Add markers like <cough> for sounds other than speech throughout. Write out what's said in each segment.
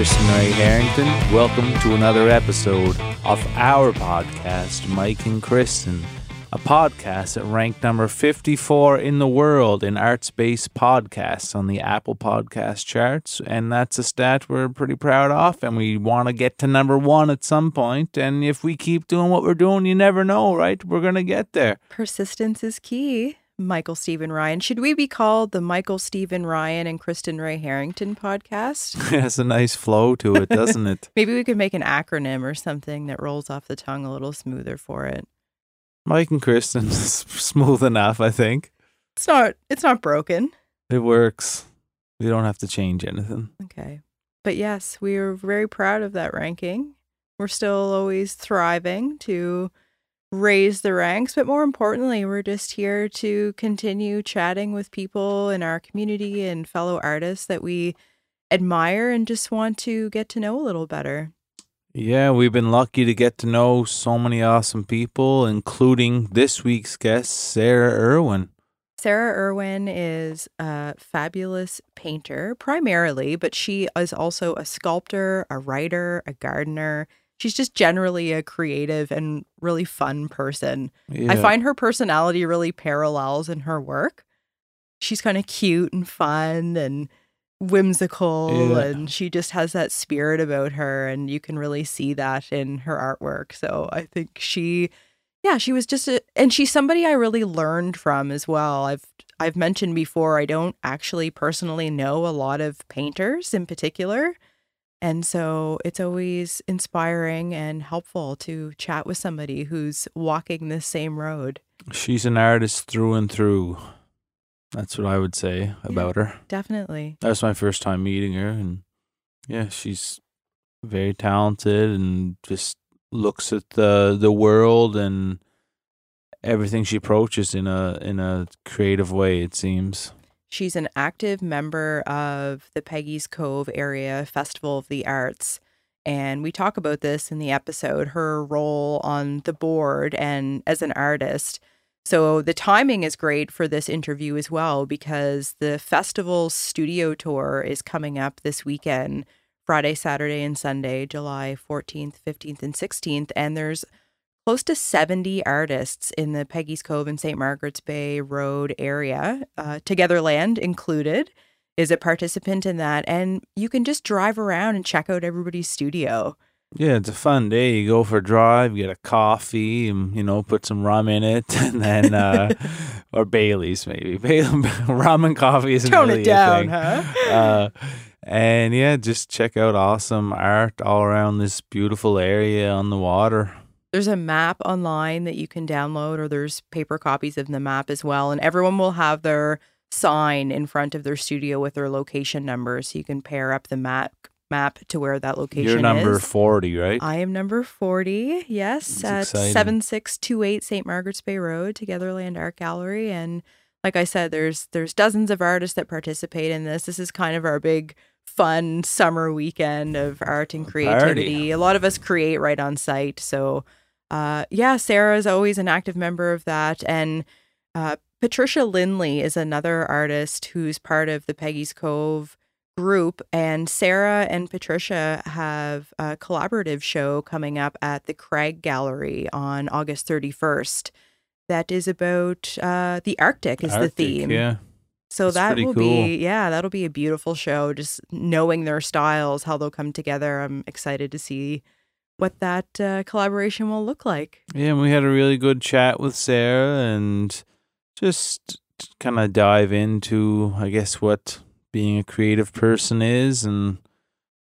Kristen Ray Herrington, welcome to another episode of our podcast, Mike and Kristen, a podcast that ranked number 54 in the world in arts based podcasts on the Apple Podcast charts. And that's a stat we're pretty proud of, and we want to get to number one at some point. And if we keep doing what we're doing, you never know, right? We're going to get there. Persistence is key. Michael Stephen Ryan. Should we be called the Michael Stephen Ryan and Kristen Ray Herrington podcast? <laughs> it has a nice flow to it, doesn't it? <laughs> Maybe we could make an acronym or something that rolls off the tongue a little smoother for it. Mike and Kristen, <laughs> smooth enough, I think. It's not. It's not broken. It works. We don't have to change anything. Okay, but yes, we are very proud of that ranking. We're still always thriving to raise the ranks, but more importantly, we're just here to continue chatting with people in our community and fellow artists that we admire and just want to get to know a little better. Yeah, we've been lucky to get to know so many awesome people, including this week's guest, Sarah Irwin. Sarah Irwin is a fabulous painter, primarily, but she is also a sculptor, a writer, a gardener, she's just generally a creative and really fun person. Yeah. I find her personality really parallels in her work. She's kind of cute and fun and whimsical yeah. and she just has that spirit about her and you can really see that in her artwork. So I think she yeah, she was just a and she's somebody I really learned from as well. I've I've mentioned before I don't actually personally know a lot of painters in particular. And so it's always inspiring and helpful to chat with somebody who's walking the same road. She's an artist through and through. That's what I would say about yeah, her. Definitely. That was my first time meeting her. And yeah, she's very talented and just looks at the the world and everything she approaches in a in a creative way it seems She's an active member of the Peggy's Cove Area Festival of the Arts. And we talk about this in the episode her role on the board and as an artist. So the timing is great for this interview as well because the festival studio tour is coming up this weekend Friday, Saturday, and Sunday, July 14th, 15th, and 16th. And there's close to 70 artists in the Peggy's Cove and St. Margaret's Bay Road area, uh, Togetherland included, is a participant in that. And you can just drive around and check out everybody's studio. Yeah, it's a fun day. You go for a drive, get a coffee, and you know, put some rum in it, <laughs> and then uh, <laughs> or Bailey's maybe. <laughs> rum and coffee isn't Tone really it down, huh? Uh, and yeah, just check out awesome art all around this beautiful area on the water. There's a map online that you can download, or there's paper copies of the map as well. And everyone will have their sign in front of their studio with their location number. So you can pair up the map map to where that location is. You're number is. 40, right? I am number 40, yes, That's at 7628 St. Margaret's Bay Road, Togetherland Art Gallery. And like I said, there's there's dozens of artists that participate in this. This is kind of our big fun summer weekend of art and creativity. Party. A lot of us create right on site. So uh, yeah, Sarah is always an active member of that. And uh, Patricia Lindley is another artist who's part of the Peggy's Cove group. And Sarah and Patricia have a collaborative show coming up at the Craig Gallery on August 31st. That is about uh, the Arctic is Arctic, the theme. Yeah. So That's that will cool. be yeah, that'll be a beautiful show. Just knowing their styles, how they'll come together. I'm excited to see what that uh, collaboration will look like. Yeah, and we had a really good chat with Sarah and just kind of dive into, I guess, what being a creative person is and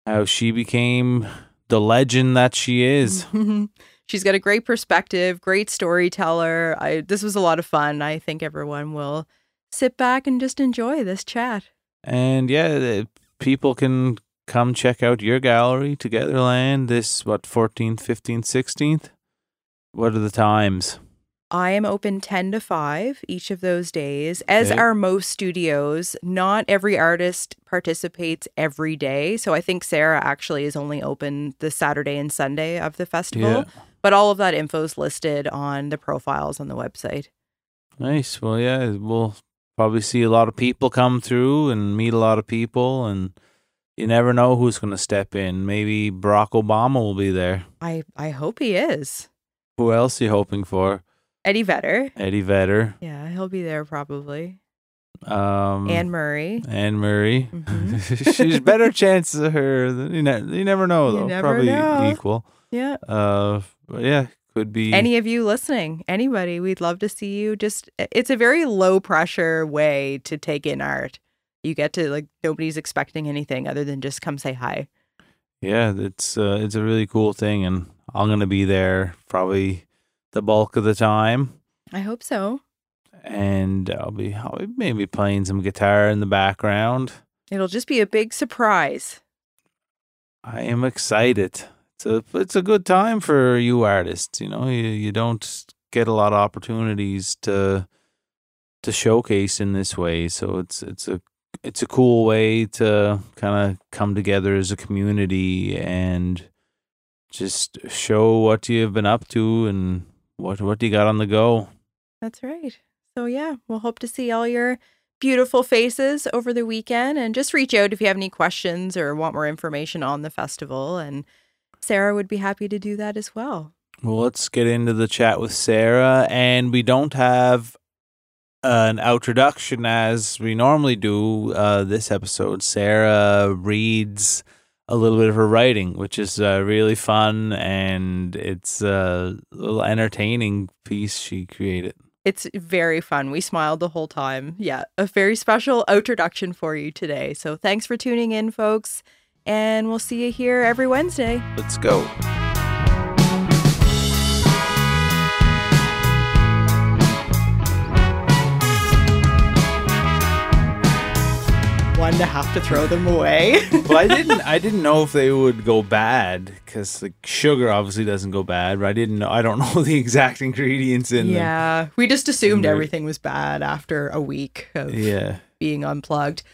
how she became the legend that she is. <laughs> She's got a great perspective, great storyteller. I this was a lot of fun. I think everyone will sit back and just enjoy this chat. And yeah, people can come check out your gallery, Togetherland, this, what, 14th, 15th, 16th? What are the times? I am open 10 to 5 each of those days, as Okay. are most studios. Not every artist participates every day. So I think Sarah actually is only open the Saturday and Sunday of the festival. Yeah. But all of that info is listed on the profiles on the website. Nice. Well, yeah, we'll probably see a lot of people come through and meet a lot of people, and you never know who's going to step in. Maybe Barack Obama will be there. I, I hope he is. Who else are you hoping for? Eddie Vedder. Eddie Vedder, Yeah, he'll be there probably. um, Anne Murray. Anne Murray. Mhm. <laughs> She's better chances of her. Than, you, ne- you never know, though. never Probably know. equal. Yeah. Uh, but yeah, could be. Any of you listening, anybody, we'd love to see you. Just it's a very low pressure way to take in art. You get to like nobody's expecting anything other than just come say hi. yeah, it's uh, it's a really cool thing, and I'm gonna be there probably the bulk of the time. I hope so. and I'll be, I'll be maybe playing some guitar in the background. It'll just be a big surprise. I am excited. It's a it's a good time for you artists. You know, you you don't get a lot of opportunities to to showcase in this way. So it's it's a it's a cool way to kind of come together as a community and just show what you've been up to and what what you got on the go. That's right. So yeah, we'll hope to see all your beautiful faces over the weekend and just reach out if you have any questions or want more information on the festival and Sarah would be happy to do that as well. Well, let's get into the chat with Sarah. And we don't have an introduction as we normally do uh, this episode. Sarah reads a little bit of her writing, which is uh, really fun and it's a little entertaining piece she created. It's very fun. We smiled the whole time. Yeah, a very special introduction for you today. So thanks for tuning in, folks. And we'll see you here every Wednesday. Let's go. One to have to throw them away. <laughs> well, I didn't. I didn't know if they would go bad because like sugar obviously doesn't go bad. But I didn't know. I don't <laughs> know the exact ingredients in them. yeah, we just assumed Right. everything was bad after a week of Yeah. being unplugged.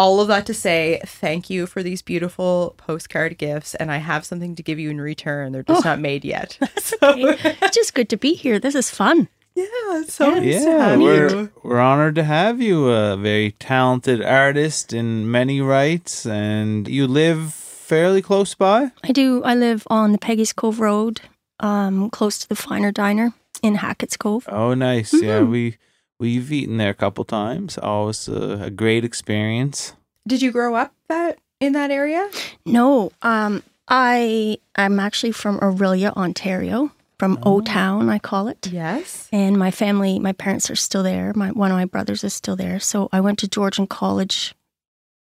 All of that to say, thank you for these beautiful postcard gifts, and I have something to give you in return. They're just Oh. not made yet. <laughs> So, It's just good to be here. This is fun. Yeah, it's so nice to Yeah, have we're you. we're honored to have you, a very talented artist in many rights, and you live fairly close by. I do. I live on the Peggy's Cove Road, um, close to the Finer Diner in Hackett's Cove. Oh, nice. Yeah, Mm-hmm. we we've eaten there a couple times. Always a, a great experience. Did you grow up that in that area? No, um, I I'm actually from Orillia, Ontario, from O Town, I call it. Yes. And my family, my parents are still there. My one of my brothers is still there. So I went to Georgian College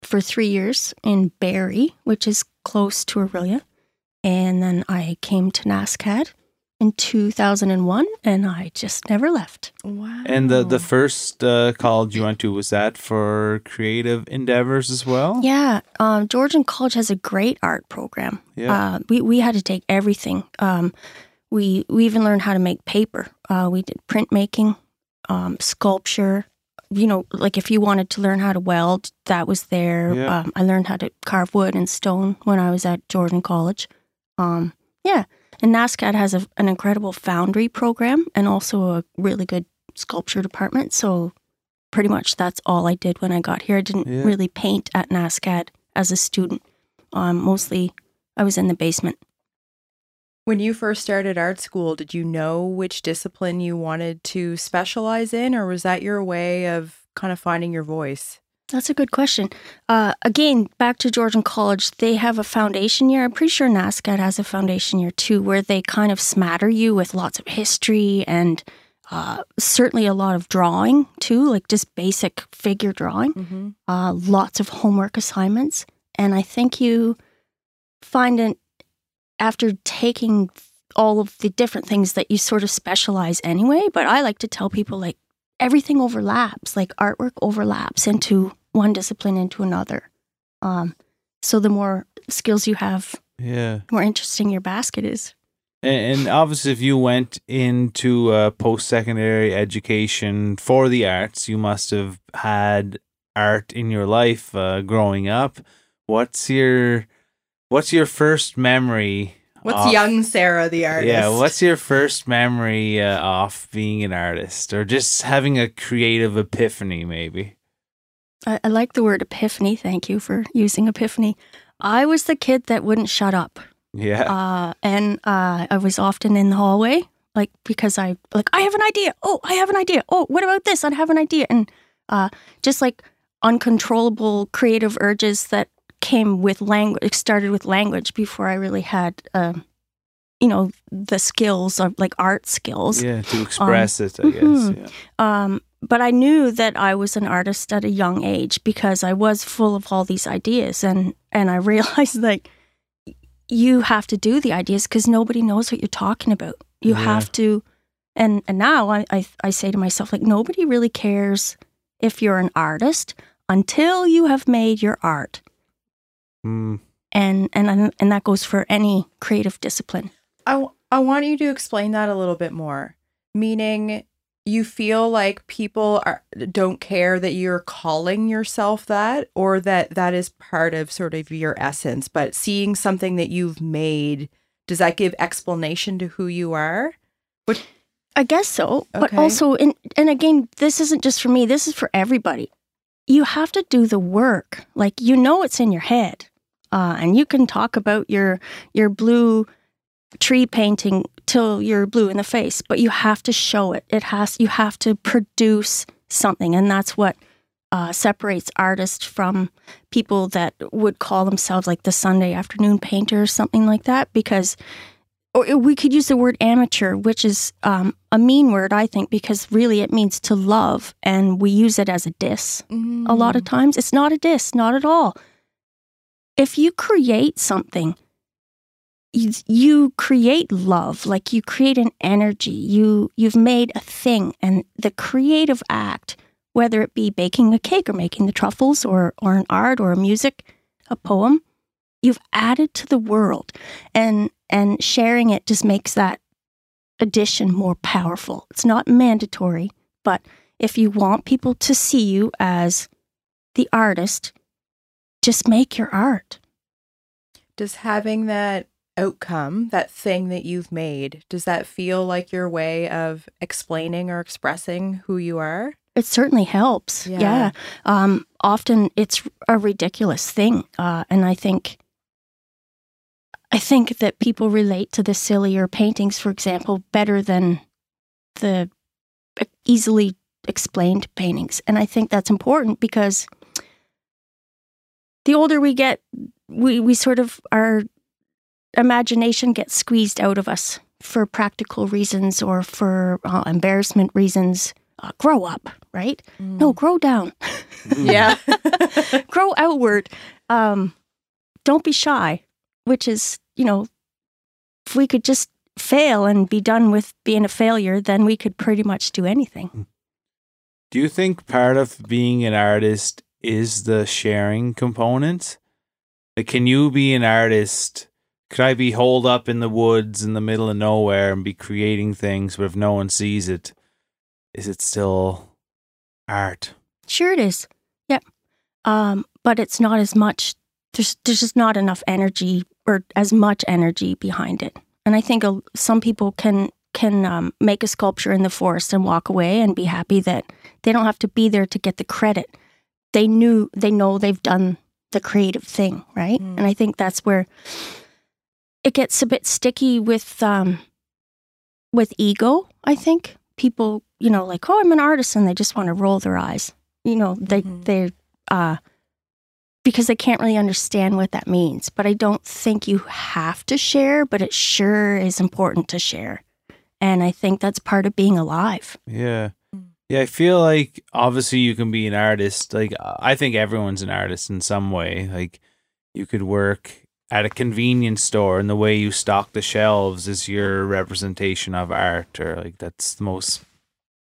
for three years in Barrie, which is close to Orillia. And then I came to NASCAD in 2001 and I just never left. Wow. And the the first uh, college you went to was that for creative endeavors as well. Yeah, um, Georgian College has a great art program. Yeah. Uh, we, we had to take everything. Um, we, we even learned how to make paper. Uh, we did printmaking, um, sculpture. You know, like if you wanted to learn how to weld, that was there. Yeah. Um, I learned how to carve wood and stone when I was at Georgian College. Um, yeah, and NASCAD has a, an incredible foundry program and also a really good sculpture department. So pretty much that's all I did when I got here. I didn't Yeah. really paint at NASCAD as a student. Um, mostly I was in the basement. When you first started art school, did you know which discipline you wanted to specialize in, or was that your way of kind of finding your voice? That's a good question. Uh, again, back to Georgian College, they have a foundation year. I'm pretty sure NASCAD has a foundation year too, where they kind of smatter you with lots of history and uh, certainly a lot of drawing too, like just basic figure drawing. Mm-hmm. uh, lots of homework assignments. And I think you find it after taking all of the different things that you sort of specialize anyway. But I like to tell people like everything overlaps, like artwork overlaps into one discipline into another. Um, So the more skills you have, Yeah. the more interesting your basket is. And, and obviously, if you went into uh, post secondary education for the arts, you must have had art in your life uh, growing up. What's your What's your first memory? What's of- young Sarah the artist? Yeah, what's your first memory uh, of being an artist, or just having a creative epiphany? Maybe. I, I like the word epiphany. Thank you for using epiphany. I was the kid that wouldn't shut up. Yeah. uh, and uh, I was often in the hallway, like because I like I have an idea. Oh, I have an idea. Oh, what about this? I have an idea, and uh, just like uncontrollable creative urges that came with language. Started with language before I really had, um, you know, the skills of like art skills. yeah, to express it, I guess. mhm. Yeah. Um, but I knew that I was an artist at a young age because I was full of all these ideas, and and I <laughs> realized like you have to do the ideas because nobody knows what you're talking about. You Yeah. have to, and and now I, I I say to myself like nobody really cares if you're an artist until you have made your art, Mm. and and and that goes for any creative discipline. I, w- I want you to explain that a little bit more. Meaning, you feel like people are don't care that you're calling yourself that, or that that is part of sort of your essence. But seeing something that you've made, does that give explanation to who you are? I guess so. But also, and and again, this isn't just for me. This is for everybody. You have to do the work. Like you know, it's in your head, uh, and you can talk about your your blue tree painting till you're blue in the face, but you have to show it. It has. You have to produce something, and that's what uh, separates artists from people that would call themselves like the Sunday afternoon painter or something like that, because or we could use the word amateur, which is um, a mean word, I think, because really it means to love, and we use it as a diss a lot of times. It's not a diss, not at all. If you create something, you, create love, like you create an energy. You you've made a thing, and the creative act, whether it be baking a cake or making the truffles, or or an art or a music, a poem, you've added to the world, and and sharing it just makes that addition more powerful. It's not mandatory, but if you want people to see you as the artist, just make your art. Does having that outcome, that thing that you've made, does that feel like your way of explaining or expressing who you are? It certainly helps. Yeah. Yeah. Um, often it's a ridiculous thing, uh, and I think I think that people relate to the sillier paintings, for example, better than the e, easily explained paintings, and I think that's important because the older we get, we we sort of our imagination gets squeezed out of us for practical reasons or for uh, embarrassment reasons. Uh, grow up, right? No, grow down. <laughs> Yeah. <laughs> grow outward. Um, don't be shy, which is, you know, if we could just fail and be done with being a failure, then we could pretty much do anything. Do you think part of being an artist is the sharing component? Like, can you be an artist? Could I be holed up in the woods in the middle of nowhere and be creating things, but if no one sees it, is it still art? Sure, it is. Yep. Um, but it's not as much. There's there's just not enough energy or as much energy behind it. And I think some people can can um, make a sculpture in the forest and walk away and be happy that they don't have to be there to get the credit. They knew they know they've done the creative thing, right? Mm. And I think that's where it gets a bit sticky with um, with ego. I think people, you know, like, oh, I'm an artist, and they just want to roll their eyes. You know, they Mhm. they uh, because they can't really understand what that means. But I don't think you have to share, but it sure is important to share. And I think that's part of being alive. Yeah. Yeah, I feel like obviously you can be an artist. Like I think everyone's an artist in some way. Like you could work at a convenience store and the way you stock the shelves is your representation of art or like that's the most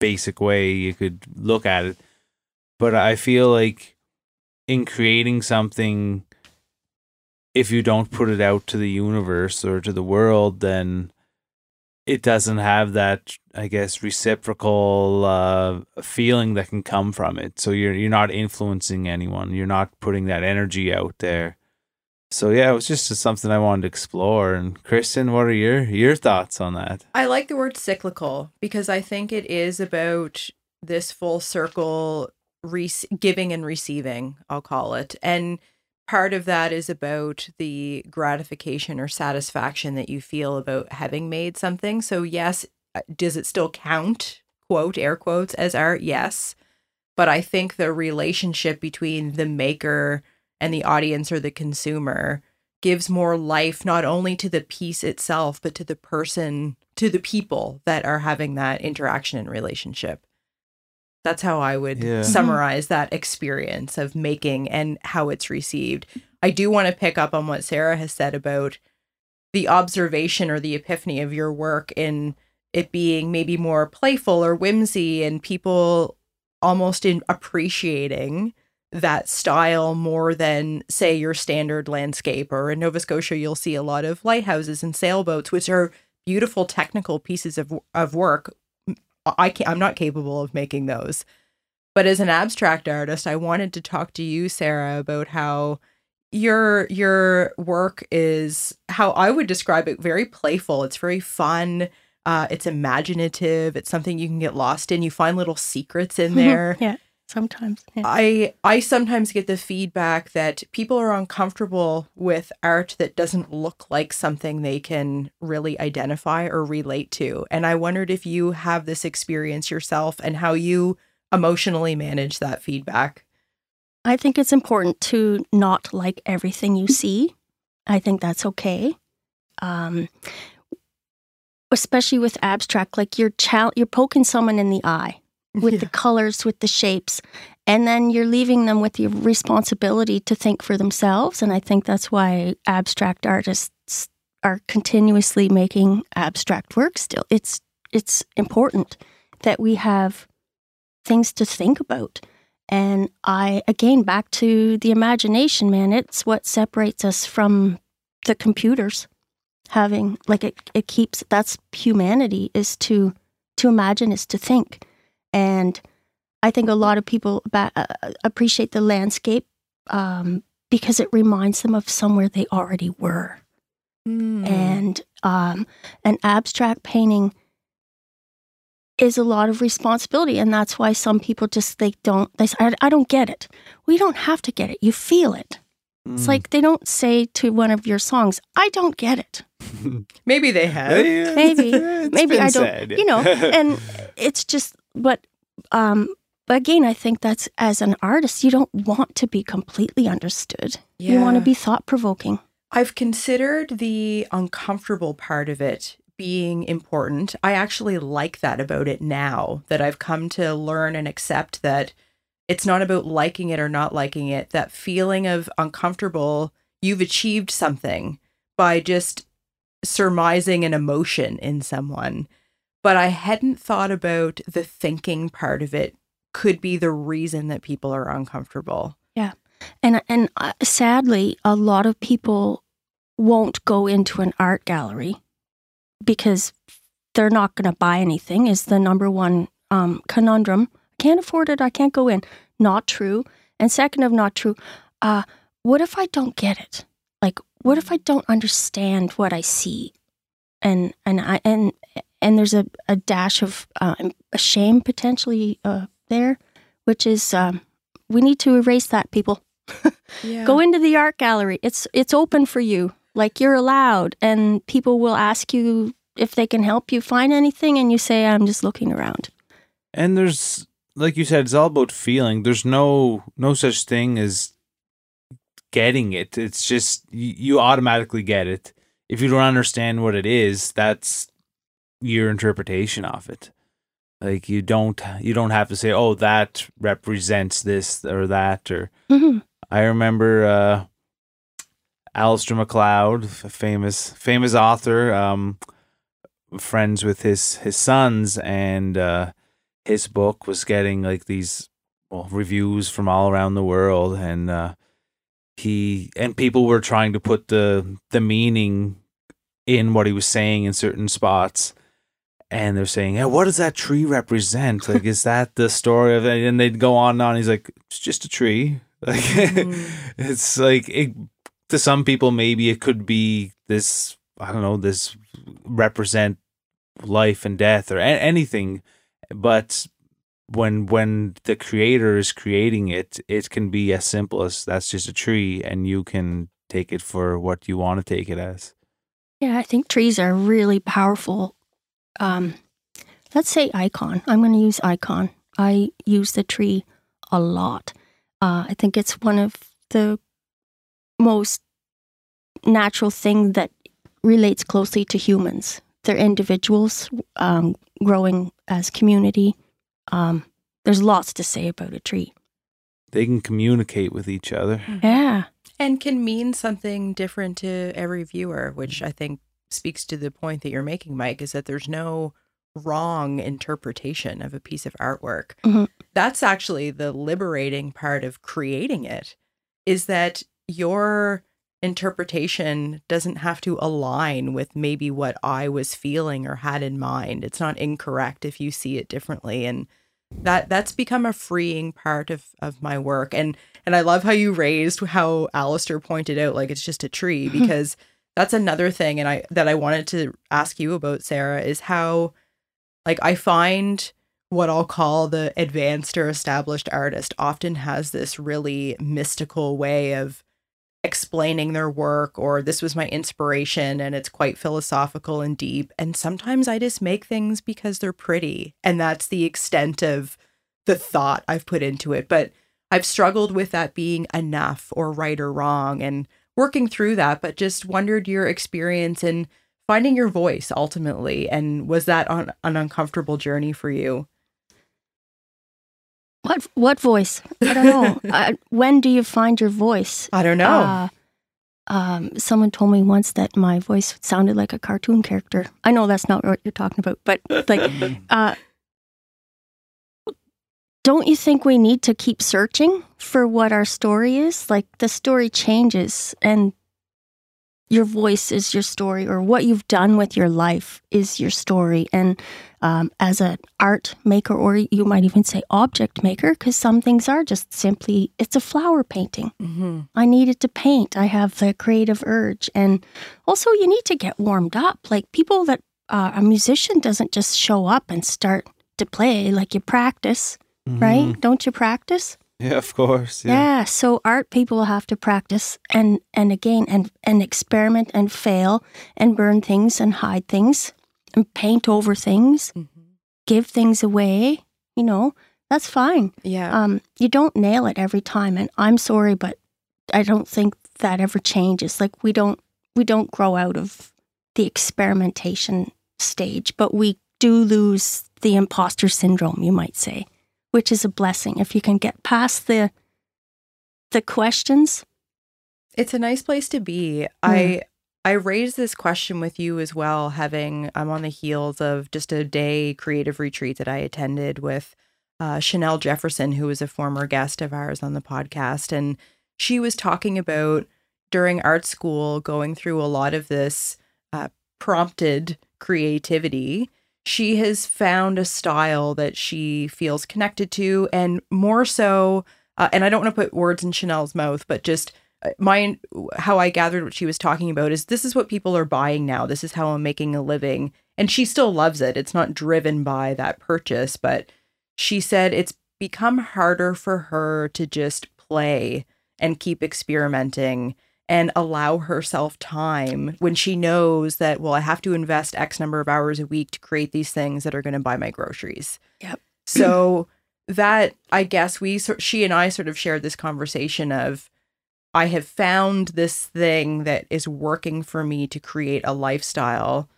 basic way you could look at it. But I feel like in creating something if you don't put it out to the universe or to the world, then it doesn't have that, I guess, reciprocal uh, feeling that can come from it. So you're you're not influencing anyone. You're not putting that energy out there. So yeah, it was just something I wanted to explore. And Kristen, what are your your thoughts on that? I like the word cyclical because I think it is about this full circle re- giving and receiving, I'll call it. And part of that is about the gratification or satisfaction that you feel about having made something. So, yes, uh, does it still count, quote, air quotes, as art? Yes. But I think the relationship between the maker and the audience or the consumer gives more life not only to the piece itself, but to the person, to the people that are having that interaction and relationship. That's how I would Yeah. Mm-hmm. summarize that experience of making and how it's received. I do want to pick up on what Sarah has said about the observation or the epiphany of your work in it being maybe more playful or whimsy and people almost in appreciating that style more than say your standard landscape or in Nova Scotia you'll see a lot of lighthouses and sailboats which are beautiful technical pieces of of work I can I'm not capable of making those. But as an abstract artist I wanted to talk to you Sarah about how your your work is how I would describe it very playful. It's very fun. Uh, it's imaginative. It's something you can get lost in. You find little secrets in <laughs> there. yeah, sometimes. Yeah. I I sometimes get the feedback that people are uncomfortable with art that doesn't look like something they can really identify or relate to. And I wondered if you have this experience yourself and how you emotionally manage that feedback. I think it's important to not like everything you see. I think that's okay. Um, especially with abstract, like you're you're poking someone in the eye with the colors, with the shapes, and then you're leaving them with the responsibility to think for themselves. And I think that's why abstract artists are continuously making abstract work. Still, it's it's important that we have things to think about. And I, again, back to the imagination, man, it's what separates us from the computers. Having, like, it, it keeps, that's humanity is to, to imagine, is to think. And I think a lot of people ba- uh, appreciate the landscape um, because it reminds them of somewhere they already were. Mm. And um, an abstract painting is a lot of responsibility, and that's why some people just they don't. They say, I, I don't get it. We don't have to get it. You feel it. It's Mm. like they don't say to one of your songs, "I don't get it." Maybe they have. Yeah, Maybe. <laughs> it's Maybe been I don't. said. You know, <laughs> and it's just. But um, but again, I think that's as an artist, you don't want to be completely understood. You want to be thought provoking. I've considered the uncomfortable part of it being important. I actually like that about it now that I've come to learn and accept that it's not about liking it or not liking it. That feeling of uncomfortable, you've achieved something by just surmising an emotion in someone. But I hadn't thought about the thinking part of it could be the reason that people are uncomfortable. Yeah. And and uh, sadly, a lot of people won't go into an art gallery because they're not going to buy anything. Is the number one um, conundrum? I can't afford it. I can't go in. Not true. And second of not true, uh, what if I don't get it? Like, what if I don't understand what I see? And and I and and there's a, a dash of uh, a shame potentially uh, there, which is um, we need to erase that, people. <laughs> Yeah. Go into the art gallery. It's it's open for you. Like you're allowed and people will ask you if they can help you find anything and you say I'm just looking around. And there's like you said, it's all about feeling. There's no no such thing as getting it. It's just you, you automatically get it. If you don't understand what it is, that's your interpretation of it. Like you don't you don't have to say, "Oh, that represents this or that." Or Mhm. I remember uh, Alistair MacLeod, famous famous author, um, friends with his his sons, and uh, his book was getting like these well, reviews from all around the world, and uh, he and people were trying to put the the meaning in what he was saying in certain spots and they're saying, hey, what does that tree represent? Like, is that the story of it? And they'd go on and on. He's like, it's just a tree. <laughs> Like, mm. it's like, it, to some people, maybe it could be this, I don't know, this represent life and death or a- anything. But when when the creator is creating it, it can be as simple as that's just a tree, and you can take it for what you want to take it as. Yeah, I think trees are really powerful. Um, let's say icon. I'm going to use icon. I use the tree a lot. Uh, I think it's one of the most natural thing that relates closely to humans. They're individuals um, growing as community. Um, there's lots to say about a tree. They can communicate with each other. Yeah. And can mean something different to every viewer, which I think speaks to the point that you're making, Mike, is that there's no wrong interpretation of a piece of artwork. Mm-hmm. That's actually the liberating part of creating it, is that your interpretation doesn't have to align with maybe what I was feeling or had in mind. It's not incorrect if you see it differently. And that that's become a freeing part of of my work. And and I love how you raised how Alistair pointed out, like it's just a tree, <laughs> because that's another thing and I that I wanted to ask you about, Sarah, is how like I find what I'll call the advanced or established artist often has this really mystical way of explaining their work or this was my inspiration and it's quite philosophical and deep and sometimes I just make things because they're pretty and that's the extent of the thought I've put into it. But I've struggled with that being enough or right or wrong and working through that but just wondered your experience in finding your voice ultimately and was that on an uncomfortable journey for you what what voice? I don't know. <laughs> uh, when do you find your voice? I don't know. Uh, um, someone told me once that my voice sounded like a cartoon character. I know that's not what you're talking about, but like, <laughs> uh, don't you think we need to keep searching for what our story is? Like the story changes, and your voice is your story or what you've done with your life is your story. And um, as an art maker or you might even say object maker because some things are just simply it's a flower painting. Mm-hmm. i needed to paint. I have the creative urge. And also you need to get warmed up. Like people that uh, a musician doesn't just show up and start to play. Like you practice mm-hmm. right don't you practice yeah, of course. Yeah. yeah. So art people have to practice and and again and and experiment and fail and burn things and hide things and paint over things, mm-hmm. give things away. You know, that's fine. Yeah. Um, you don't nail it every time, and I'm sorry, but I don't think that ever changes. Like we don't we don't grow out of the experimentation stage, but we do lose the imposter syndrome, you might say which is a blessing if you can get past the the questions. It's a nice place to be. Mm. I I raised this question with you as well, having I'm on the heels of just a day creative retreat that I attended with uh, Chanel Jefferson, who was a former guest of ours on the podcast, and she was talking about during art school going through a lot of this uh, prompted creativity she has found a style that she feels connected to and more so uh, and i don't want to put words in chanel's mouth but just uh, my how i gathered what she was talking about is this is what people are buying now. This is how i'm making a living. And she still loves it. It's not driven by that purchase but she said it's become harder for her to just play and keep experimenting and allow herself time when she knows that, well, I have to invest X number of hours a week to create these things that are going to buy my groceries. Yep. <clears throat> So that, I guess, we, she and I sort of shared this conversation of, I have found this thing that is working for me to create a lifestyle.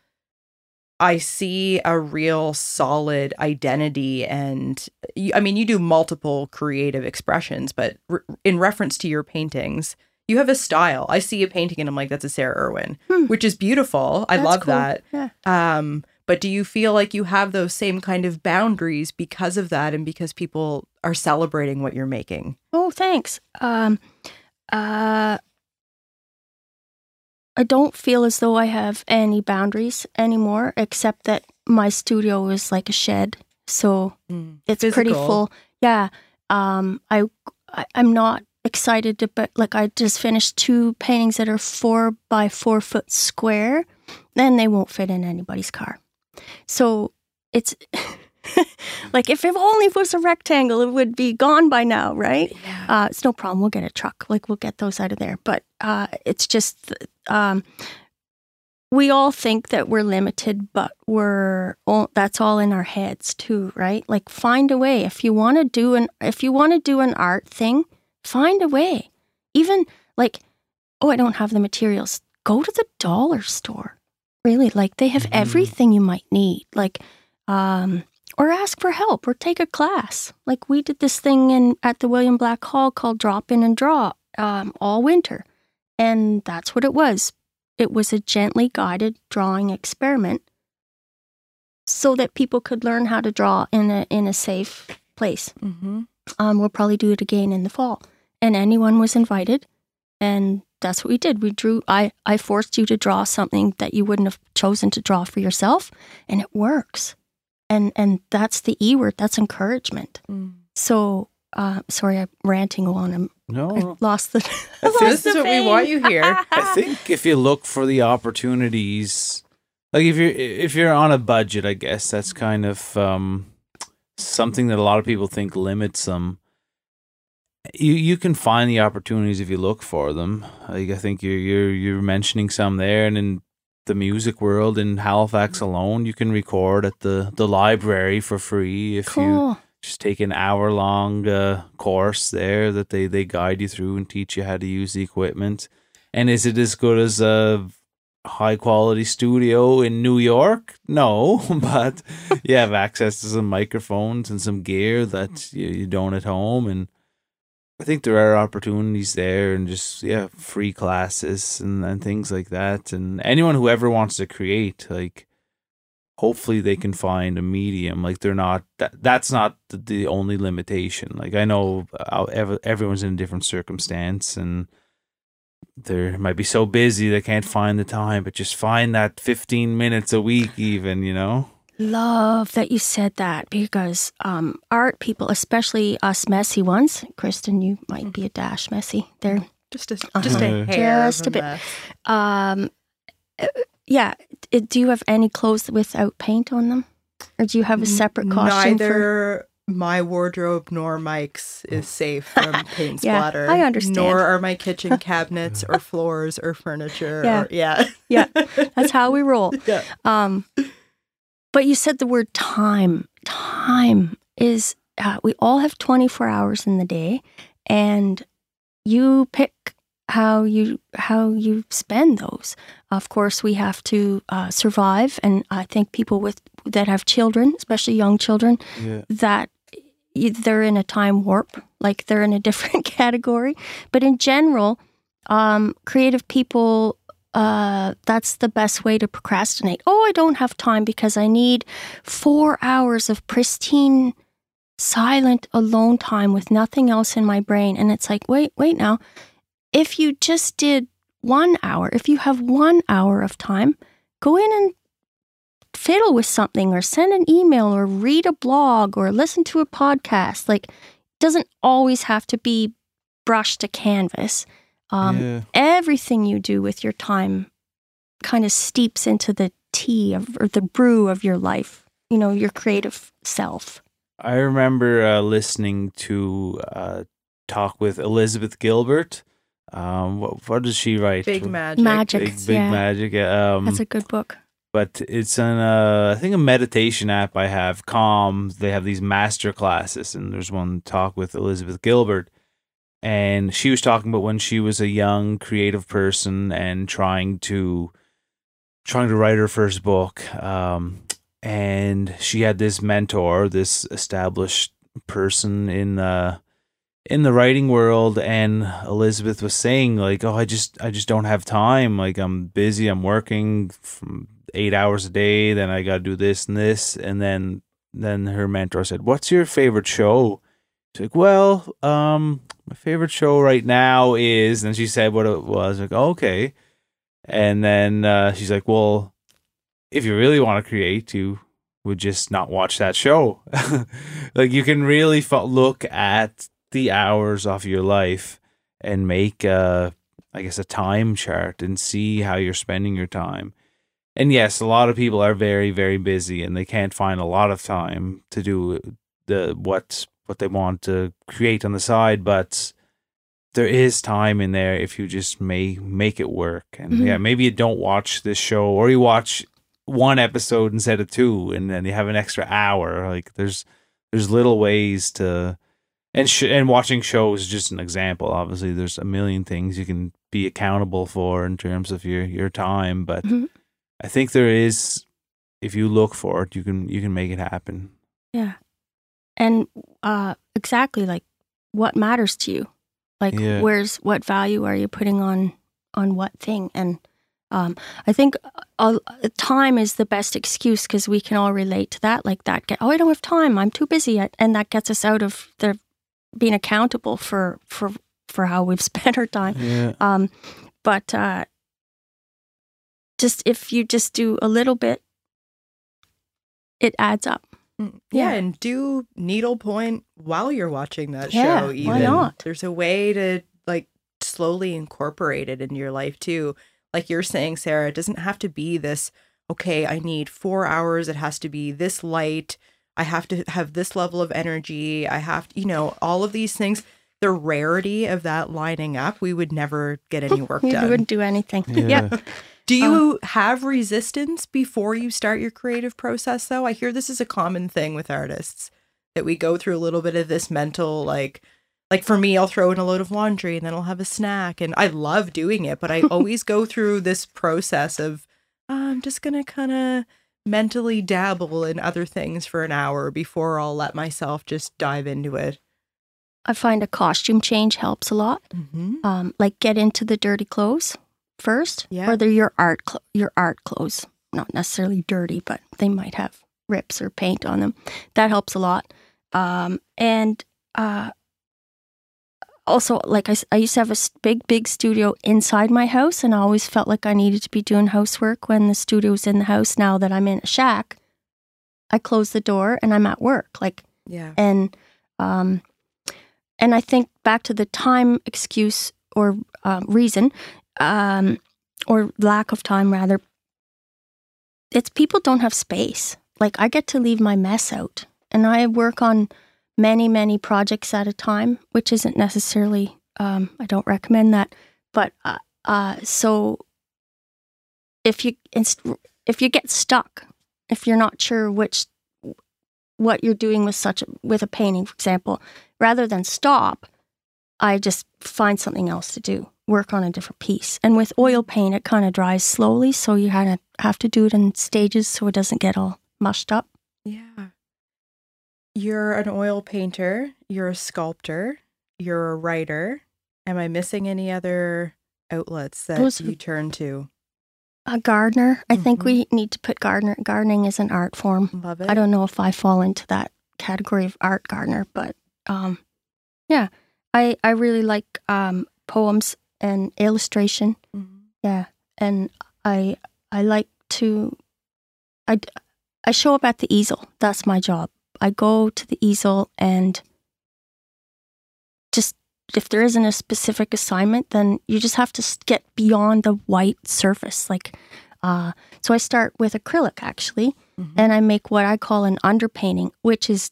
I see a real solid identity. And I mean, you do multiple creative expressions, but re- in reference to your paintings, you have a style. I see a painting and I'm like, that's a Sarah Irwin, hmm. which is beautiful. I that's love cool. that. Yeah. Um, but do you feel like you have those same kind of boundaries because of that and because people are celebrating what you're making? Oh, thanks. Um, Uh, I don't feel as though I have any boundaries anymore, except that my studio is like a shed, so Mm. it's pretty full. Yeah. Um, I, I I'm not excited to, but like I just finished two paintings that are four by four foot square, then they won't fit in anybody's car. So it's <laughs> like if it only was a rectangle, it would be gone by now, right? Yeah. Uh, it's no problem. We'll get a truck. Like we'll get those out of there. But uh, it's just um, we all think that we're limited, but we're all, that's all in our heads too, right? Like find a way. If you want to do an if you want to do an art thing, find a way. Even like, oh, I don't have the materials. Go to the dollar store. Really, like they have Mhm. everything you might need. Like, um, or ask for help or take a class. Like we did this thing in at the William Black Hall called Drop In and Draw um, all winter, and that's what it was. It was a gently guided drawing experiment, so that people could learn how to draw in a in a safe place. Mm-hmm. Um, we'll probably do it again in the fall, and anyone was invited, and that's what we did. We drew. I I forced you to draw something that you wouldn't have chosen to draw for yourself, and it works. And and that's the e word. That's encouragement. Mm. So, uh, sorry, I'm ranting on. I'm, I No, lost the. <laughs> I lost think- This is the what we want you here. <laughs> I think if you look for the opportunities, like if you're if you're on a budget, I guess that's kind of um, something that a lot of people think limits them. You you can find the opportunities if you look for them. Like I think you're you're you're mentioning some there, and in the music world in Halifax alone, you can record at the the library for free if you just take an hour long uh, course there that they they guide you through and teach you how to use the equipment. And is it as good as a high quality studio in New York? No, <laughs> but <laughs> you have access to some microphones and some gear that you, you don't at home. And I think there are opportunities there and just, yeah, free classes and, and things like that. And anyone who ever wants to create, like, hopefully they can find a medium. Like they're not that that's not the, the only limitation. Like i know uh, everyone's in a different circumstance and they might be so busy they can't find the time but just find that 15 minutes a week even you know Love that you said that because um, art people, especially us messy ones, Kristen, you might be a dash messy there. Just a just Uh-huh. a hair. Just a bit. Um, uh, yeah. Do you have any clothes without paint on them, or do you have a separate costume? for- Neither my wardrobe nor Mike's is safe from <laughs> paint Yeah, splatter. I understand. Nor are my kitchen <laughs> cabinets or floors or furniture. Yeah. Or, yeah. Yeah, that's how we roll. <laughs> Yeah. Um, but you said the word time. Time is, uh, we all have 24 hours in the day, and you pick how you how you spend those. Of course, we have to uh, survive, and I think people with that have children, especially young children, yeah that they're in a time warp, like they're in a <laughs> different category. But in general, um, creative people, uh, that's the best way to procrastinate. Oh, I don't have time because I need four hours of pristine, silent, alone time with nothing else in my brain. And it's like, wait, wait now. If you just did one hour, if you have one hour of time, go in and fiddle with something or send an email or read a blog or listen to a podcast. Like, doesn't always have to be brush to canvas. Um, yeah Everything you do with your time kind of steeps into the tea of, or the brew of your life, you know, your creative self. i remember uh, listening to uh talk with elizabeth gilbert um what, what does she write Big magic. Magic. big, big yeah. magic um That's a good book. but it's an uh, I think a meditation app I have, Calm. They have these master classes, and there's one talk with Elizabeth Gilbert, and she was talking about when she was a young creative person and trying to trying to write her first book. Um, and she had this mentor, this established person in uh in the writing world. And Elizabeth was saying like oh I just I just don't have time. Like I'm busy. I'm working from 8 hours a day. Then I got to do this and this. And then then her mentor said what's your favorite show? She's like well um my favorite show right now is, and she said what it was. Like, okay, and then uh, she's like, well, if you really want to create, you would just not watch that show. <laughs> like, you can really fo- look at the hours of your life and make a, I guess, a time chart and see how you're spending your time. And yes, a lot of people are very, very busy and they can't find a lot of time to do the what what they want to create on the side, but there is time in there if you just may make it work. And Mhm. yeah, maybe you don't watch this show or you watch one episode instead of two and then you have an extra hour. Like there's there's little ways to and sh- and watching shows is just an example. Obviously, there's a million things you can be accountable for in terms of your your time, but Mhm. I think there is if you look for it, you can you can make it happen. Yeah. And uh exactly like what matters to you? Like Yeah. where's what value are you putting on on what thing? And um I think uh, uh, time is the best excuse because we can all relate to that. Like that get oh I don't have time. I'm too busy and that gets us out of the being accountable for for for how we've <laughs> spent our time. Yeah. Um, but uh, just if you just do a little bit, it adds up. Yeah, Yeah. and do needlepoint while you're watching that Yeah, show. why not? there's a way to like slowly incorporate it into your life too. Like you're saying, Sarah, it doesn't have to be this. Okay, I need four hours. It has to be this light. I have to have this level of energy. I have, to, you know, all of these things. The rarity of that lining up, we would never get any <laughs> work You done. wouldn't do anything. <laughs> Yeah. Do you have resistance before you start your creative process though? I hear this is a common thing with artists that we go through a little bit of this mental like like for me I'll throw in a load of laundry and then I'll have a snack and I love doing it, but I <laughs> always go through this process of "Oh, I'm just going to kind of mentally dabble in other things for an hour before I'll let myself just dive into it. I find a costume change helps a lot. Mhm. Um, like get into the dirty clothes first, Yeah. or they're your art cl- your art clothes, not necessarily dirty, but they might have rips or paint on them. That helps a lot. Um, and uh, also, like I, I used to have a big, big studio inside my house, and I always felt like I needed to be doing housework when the studio was in the house. Now that I'm in a shack, I close the door and I'm at work. Like Yeah. and um, and I think back to the time excuse or um, reason, um, or lack of time rather. It's people don't have space. Like I get to leave my mess out, and I work on many many projects at a time, which isn't necessarily. Um, I don't recommend that, but uh, uh, so if you if you get stuck, if you're not sure which what you're doing with such with a painting, for example, rather than stop, I just find something else to do, work on a different piece. And with oil paint, it kind of dries slowly, so you kind of have to do it in stages so it doesn't get all mushed up. Yeah. You're an oil painter, you're a sculptor, you're a writer. Am I missing any other outlets that Those- you turn to? A gardener, I think Mhm. we need to put gardener. Gardening is an art form. Love it. I don't know if I fall into that category of art gardener, but um, yeah, I I really like um, poems and illustration. Mhm. Yeah, and I I like to I I show up at the easel. That's my job. I go to the easel and just if there isn't a specific assignment, then you just have to get beyond the white surface. Like, uh, so I start with acrylic actually, Mhm. and I make what I call an underpainting, which is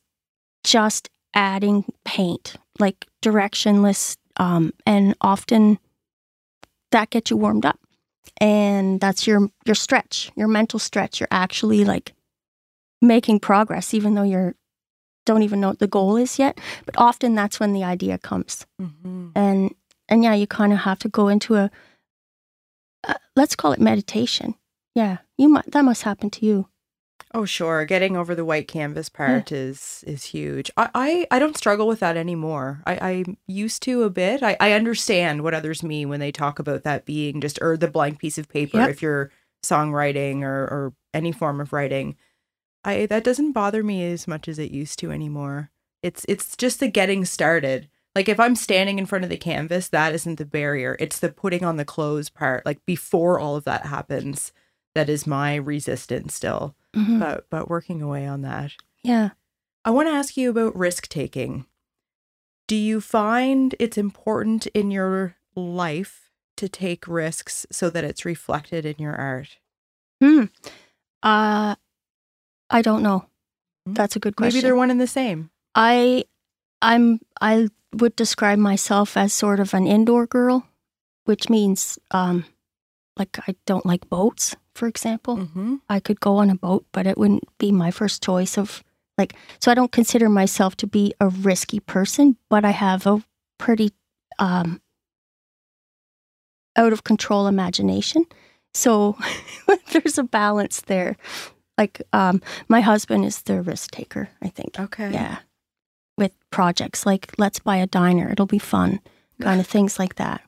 just adding paint, like directionless, um, and often that gets you warmed up, and that's your your stretch, your mental stretch. You're actually like making progress, even though you're don't even know what the goal is yet. But often that's when the idea comes, Mhm. and and yeah, you kind of have to go into a uh, let's call it meditation. Yeah, you might that must happen to you. Oh, sure. Getting over the white canvas part is is huge. I, I, I don't struggle with that anymore. I, I used to a bit. I, I understand what others mean when they talk about that being just or the blank piece of paper Yep. if you're songwriting or, or any form of writing. I that doesn't bother me as much as it used to anymore. It's it's just the getting started. Like if I'm standing in front of the canvas, that isn't the barrier. It's the putting on the clothes part. Like before all of that happens, that is my resistance still. Mhm. But but working away on that. yeah. I want to ask you about risk taking. Do you find it's important in your life to take risks so that it's reflected in your art? Hmm. Uh, I don't know. Hmm. That's a good question. Maybe they're one and the same. I, I'm, I would describe myself as sort of an indoor girl, which means, um, like I don't like boats, for example. Mm-hmm. I could go on a boat, but it wouldn't be my first choice of like. So I don't consider myself to be a risky person, but I have a pretty um, out of control imagination. So <laughs> there's a balance there. Like um, my husband is the risk taker. I think. Okay. Yeah, with projects like let's buy a diner. It'll be fun, kind of things like that.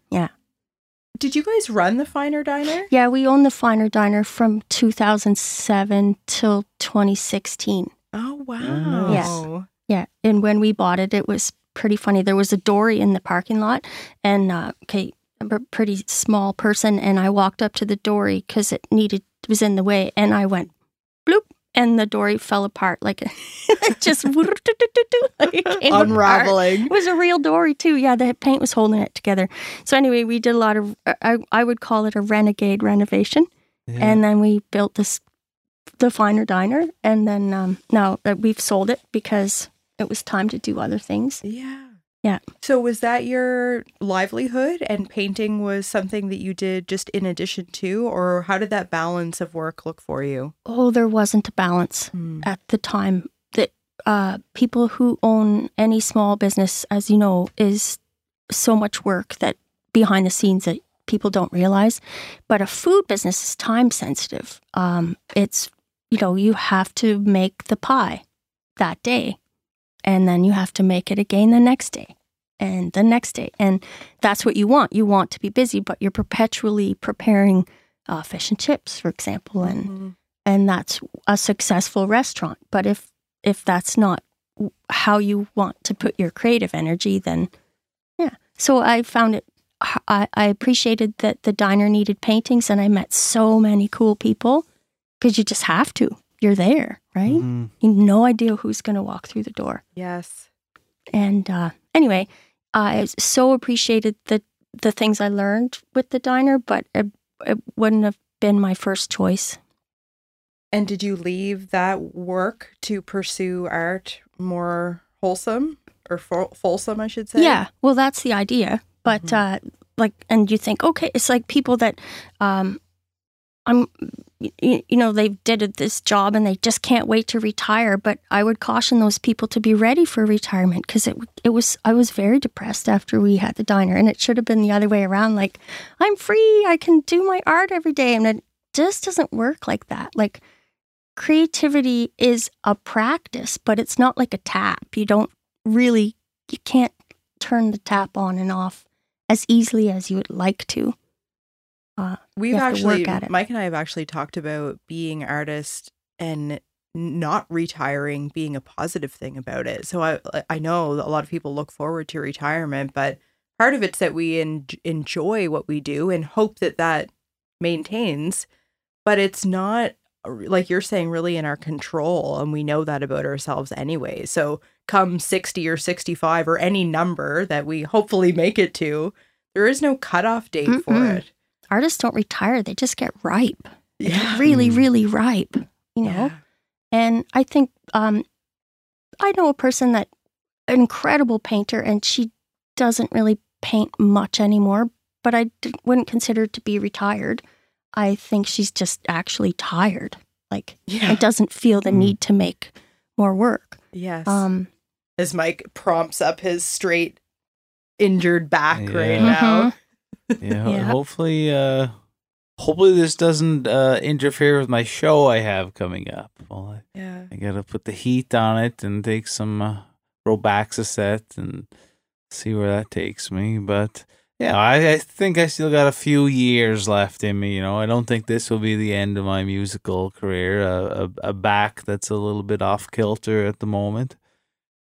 Yeah. Did you guys run the Finer Diner? Yeah, we owned the Finer Diner from 2007 till 2016. Oh wow. Yes. Yeah, and when we bought it, it was pretty funny. There was a dory in the parking lot, and uh, okay, I'm a pretty small person, and I walked up to the dory because it needed was in the way, and I went bloop, and the dory fell apart like <laughs> it just <laughs> like it apart. Unraveling. It was a real dory too. Yeah, the paint was holding it together. So anyway, we did a lot of I, I would call it a renegade renovation, Yeah. and then we built this the finer diner, and then um, now uh, we've sold it because it was time to do other things. Yeah. Yeah. So was that your livelihood and painting was something that you did just in addition to or how did that balance of work look for you? Oh, there wasn't a balance Hmm. at the time. That uh, people who own any small business, as you know, is so much work that behind the scenes that people don't realize. But a food business is time sensitive. Um, it's you know you have to make the pie that day, and then you have to make it again the next day, and the next day, and that's what you want. You want to be busy, but you're perpetually preparing uh, fish and chips, for example, and Mhm. and that's a successful restaurant. But if if that's not how you want to put your creative energy, then yeah. So I found it. I, I appreciated that the diner needed paintings, and I met so many cool people because you just have to. You're there, right? Mhm. You have no idea who's going to walk through the door. Yes. And uh, anyway, I so appreciated the the things I learned with the diner, but it, it wouldn't have been my first choice. And did you leave that work to pursue art more wholesome or ful- fulsome, I should say? Yeah, well, that's the idea. But uh, like, and you think, okay, it's like people that, um, I'm, you, you know, they did this job and they just can't wait to retire. But I would caution those people to be ready for retirement because it it was I was very depressed after we had the diner, and it should have been the other way around. Like, I'm free, I can do my art every day, and it just doesn't work like that. Like, creativity is a practice, but it's not like a tap. You don't really, you can't turn the tap on and off as easily as you would like to. Uh, We've actually, at it. Mike and I have actually talked about being artists and not retiring being a positive thing about it. So I I know a lot of people look forward to retirement, but part of it's that we en- enjoy what we do and hope that that maintains, but it's not like you're saying really in our control and we know that about ourselves anyway. So come 60 or 65 or any number that we hopefully make it to, there is no cutoff date for Mm-mm. it. Artists don't retire; they just get ripe. They get Yeah. really, Mm. really ripe. You know. Yeah. And I think um, I know a person that an incredible painter, and she doesn't really paint much anymore. But I d- wouldn't consider her to be retired. I think she's just actually tired. Like Yeah. and doesn't feel the Mm. need to make more work. Yes. Um, As Mike prompts up his straight injured back right Yeah. now. Yeah, Yeah. hopefully uh hopefully this doesn't uh interfere with my show I have coming up. Well, I, Yeah. I gotta put the heat on it and take some uh, Robaxacet and see where that takes me. But yeah, I, I think I still got a few years left in me. You know, I don't think this will be the end of my musical career. A, a, a back that's a little bit off kilter at the moment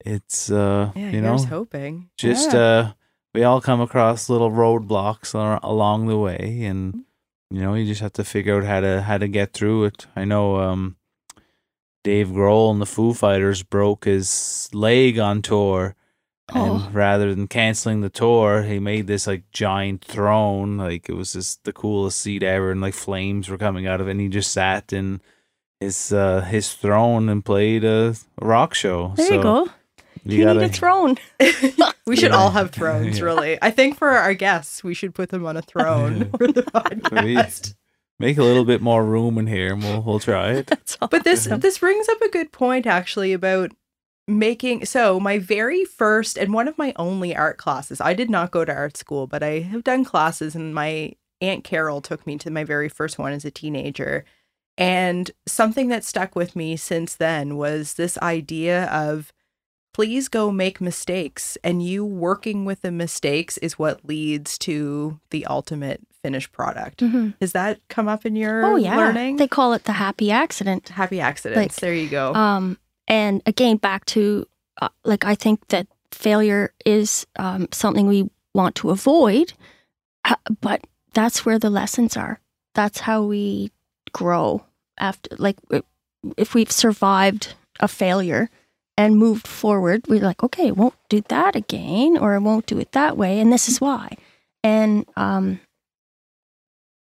it's uh Yeah, you know hoping. just Yeah. uh we all come across little roadblocks along the way and you know you just have to figure out how to how to get through it i know um dave grohl and the foo fighters broke his leg on tour and Oh. rather than canceling the tour he made this like giant throne like it was just the coolest seat ever and like flames were coming out of it and he just sat in his uh his throne and played a rock show There so you go. You You, gotta need a throne. <laughs> <laughs> we should Yeah. all have <laughs> thrones, Yeah. really. I think for our guests, we should put them on a throne for the podcast. make a little bit more room in here and we'll we'll try it. That's all. But this this brings up a good point actually about making so my very first and one of my only art classes. I did not go to art school, but I have done classes and my aunt Carol took me to my very first one as a teenager. And something that stuck with me since then was this idea of please go make mistakes and you working with the mistakes is what leads to the ultimate finished product. Mhm. Has that come up in your Oh yeah, learning? they call it the happy accident. Happy accidents. Like, there you go. Um, and again, back to uh, like I think that failure is um, something we want to avoid, uh, but that's where the lessons are. That's how we grow after, like, if we've survived a failure and moved forward, we're like, okay, I won't do that again, or I won't do it that way, and this is why. And um,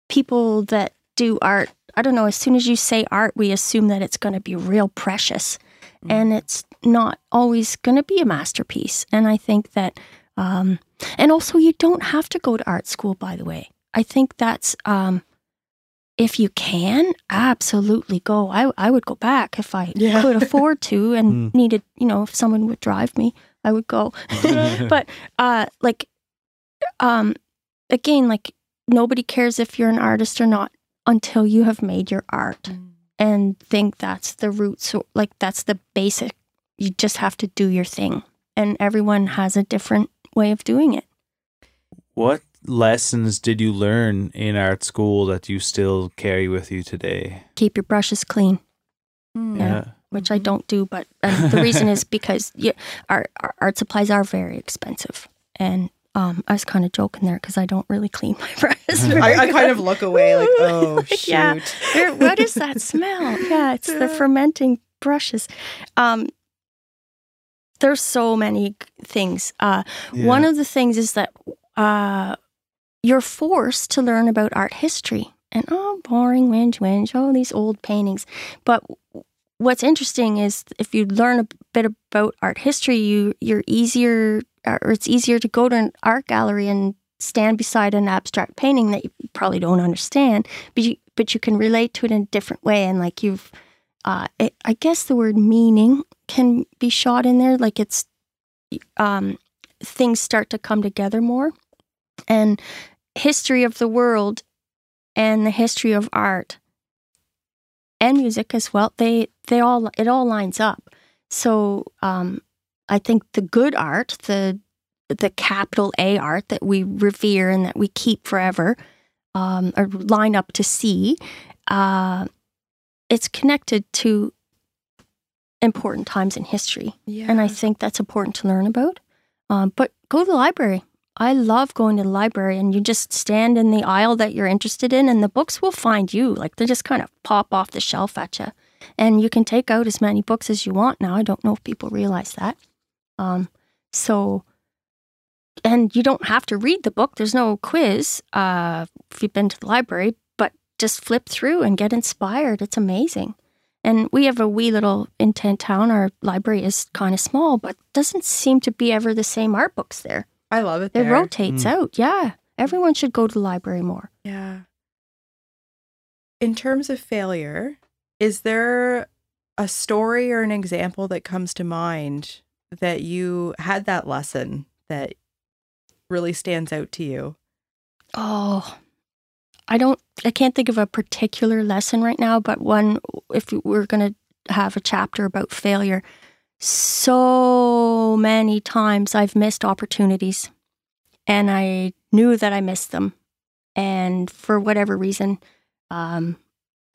people that do art, I don't know, as soon as you say art, we assume that it's going to be real precious. And it's not always going to be a masterpiece. And I think that, um, and also, you don't have to go to art school, by the way. I think that's, um, if you can, absolutely go. I, I would go back if I Yeah. could afford to <laughs> and Mm. needed, you know, if someone would drive me, I would go. <laughs> but uh like um again like nobody cares if you're an artist or not until you have made your art Mm. and think that's the root so like that's the basic you just have to do your thing and everyone has a different way of doing it What lessons did you learn in art school that you still carry with you today? keep your brushes clean Mm. Yeah. which i don't do but and the reason is <laughs> because you, our, our art supplies are very expensive and um, I was kind of joking there because I don't really clean my brushes. <laughs> I, I kind of look away like, <laughs> oh, Like, shoot. yeah. There- what is that smell? Yeah, it's the fermenting brushes. Um, there's so many things. Uh, One of the things is that uh, you're forced to learn about art history. And oh, boring, whinge, whinge, oh, these old paintings. But what's interesting is if you learn a bit about art history, you you're easier, or it's easier to go to an art gallery and stand beside an abstract painting that you probably don't understand, but you but you can relate to it in a different way. And like you've, uh, it, I guess the word meaning can be shot in there. Like it's, um, things start to come together more, and history of the world, and the history of art, and music as well. They they all it all lines up. So um, I think the good art, the the capital A art that we revere and that we keep forever, um, or line up to see, uh, it's connected to important times in history. Yeah. And I think that's important to learn about. Um, but go to the library. I love going to the library and you just stand in the aisle that you're interested in and the books will find you. Like they just kind of pop off the shelf at you. And you can take out as many books as you want now. I don't know if people realize that. Um, so, and you don't have to read the book. There's no quiz uh, if you've been to the library, but just flip through and get inspired. It's amazing. And we have a wee little in town. Our library is kind of small, but doesn't seem to be ever the same art books there. I love it It there. rotates Mm. out. Yeah. Everyone should go to the library more. Yeah. In terms of failure, is there a story or an example that comes to mind that you had that lesson that really stands out to you? Oh, I don't, I can't think of a particular lesson right now, but one, if we're going to have a chapter about failure, so many times I've missed opportunities and I knew that I missed them. And for whatever reason, um,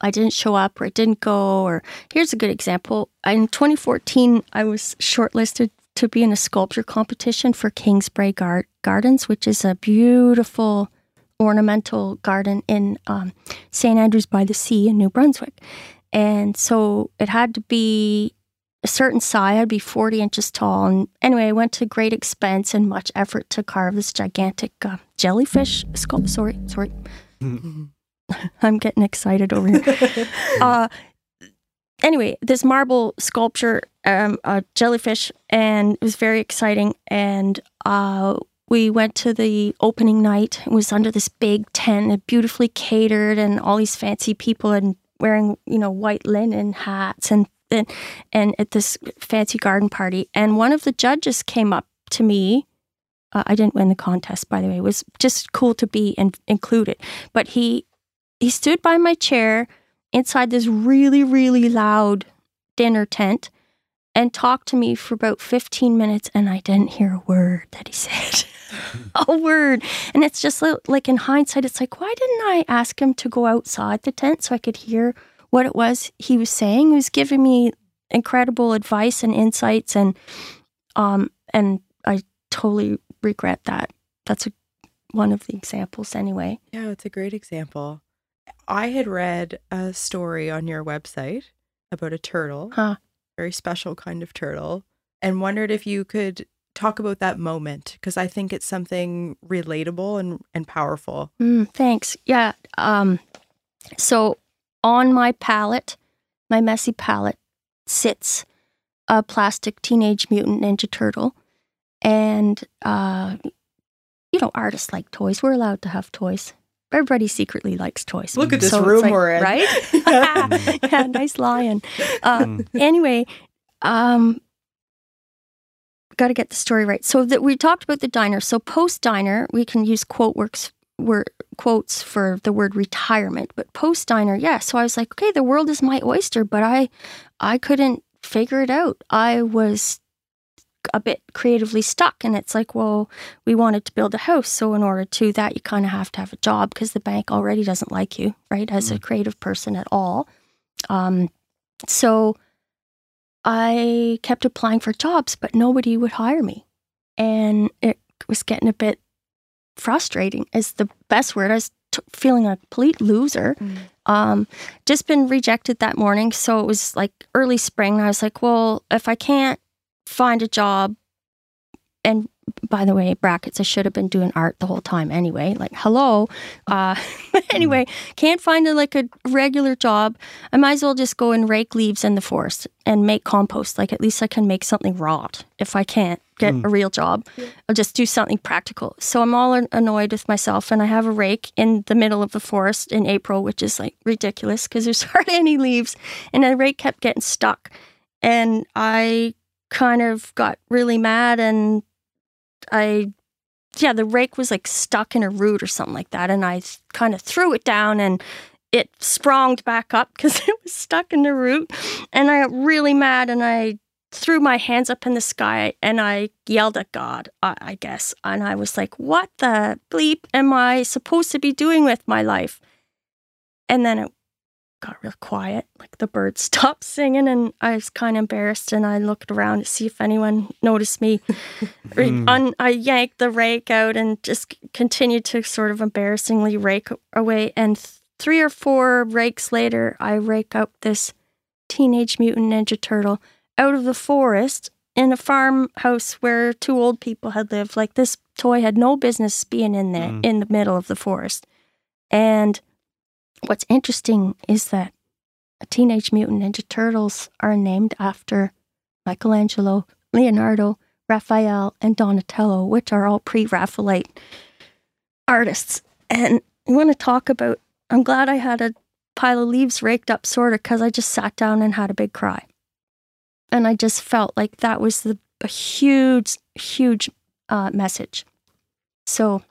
I didn't show up or it didn't go. Or here's a good example. In 2014, I was shortlisted to be in a sculpture competition for Kingsbrae Gar- Gardens, which is a beautiful ornamental garden in um, St. Andrews by the Sea in New Brunswick. And so it had to be a certain size, I'd be 40 inches tall. And anyway, I went to great expense and much effort to carve this gigantic uh, jellyfish sculpt. Sorry, sorry. <laughs> I'm getting excited over here. <laughs> uh, anyway, this marble sculpture, um, a jellyfish, and it was very exciting. And uh, we went to the opening night. It was under this big tent, beautifully catered, and all these fancy people and wearing, you know, white linen hats and and, and at this fancy garden party. And one of the judges came up to me. Uh, I didn't win the contest, by the way. It was just cool to be in, included. But he he stood by my chair inside this really, really loud dinner tent and talked to me for about 15 minutes and I didn't hear a word that he said. <laughs> a word. And it's just like in hindsight, it's like, why didn't I ask him to go outside the tent so I could hear what it was he was saying? He was giving me incredible advice and insights and um and I totally regret that. That's a, one of the examples anyway. Yeah, it's a great example. I had read a story on your website about a turtle, Huh. very special kind of turtle, and wondered if you could talk about that moment because I think it's something relatable and, and powerful. Mm, thanks. Yeah. Um, so on my palette, my messy palette, sits a plastic Teenage Mutant Ninja Turtle. And, uh, you know, artists like toys. We're allowed to have toys. Everybody secretly likes toys. Look at this So room like- we're in. Right? <laughs> <laughs> yeah, nice lion. Uh, anyway, um, got to get the story right. So that we talked about the diner. So post diner, we can use quote works were quotes for the word retirement, but post diner, yeah. So I was like, okay, the world is my oyster, but I, I couldn't figure it out. I was a bit creatively stuck, and it's like, well, we wanted to build a house, so in order to that, you kind of have to have a job because the bank already doesn't like you, right, as a creative person at all. Um, so I kept applying for jobs, but nobody would hire me. And it was getting a bit frustrating, is the best word. I was t- feeling a complete loser. Um, just been rejected that morning. So it was like early spring. I was like, well, if I can't find a job, and by the way, brackets, I should have been doing art the whole time anyway. Like, hello. Uh, <laughs> but anyway, can't find a, like a regular job. I might as well just go and rake leaves in the forest and make compost. Like, at least I can make something rot if I can't get mm. a real job. I'll just do something practical. So I'm all annoyed with myself, and I have a rake in the middle of the forest in April, which is like ridiculous because there's <laughs> hardly any leaves, and the rake kept getting stuck. And I kind of got really mad and I, yeah, the rake was like stuck in a root or something like that. And I kind of threw it down and it spronged back up because <laughs> it was stuck in the root. And I got really mad and I threw my hands up in the sky and I yelled at God, I, I guess. And I was like, what the bleep am I supposed to be doing with my life? And then it got real quiet. Like the birds <laughs> stopped singing, and I was kind of embarrassed. And I looked around to see if anyone noticed me. <laughs> Re- mm. I yanked the rake out and just continued to sort of embarrassingly rake away. And th- three or four rakes later, I rake up this Teenage Mutant Ninja Turtle out of the forest in a farmhouse where two old people had lived. Like this toy had no business being in there Mm. in the middle of the forest. And what's interesting is that Teenage Mutant Ninja Turtles are named after Michelangelo, Leonardo, Raphael, and Donatello, which are all pre Raphaelite artists. And I want to talk about, I'm glad I had a pile of leaves raked up, sort of, because I just sat down and had a big cry. And I just felt like that was the, a huge, huge uh, message. So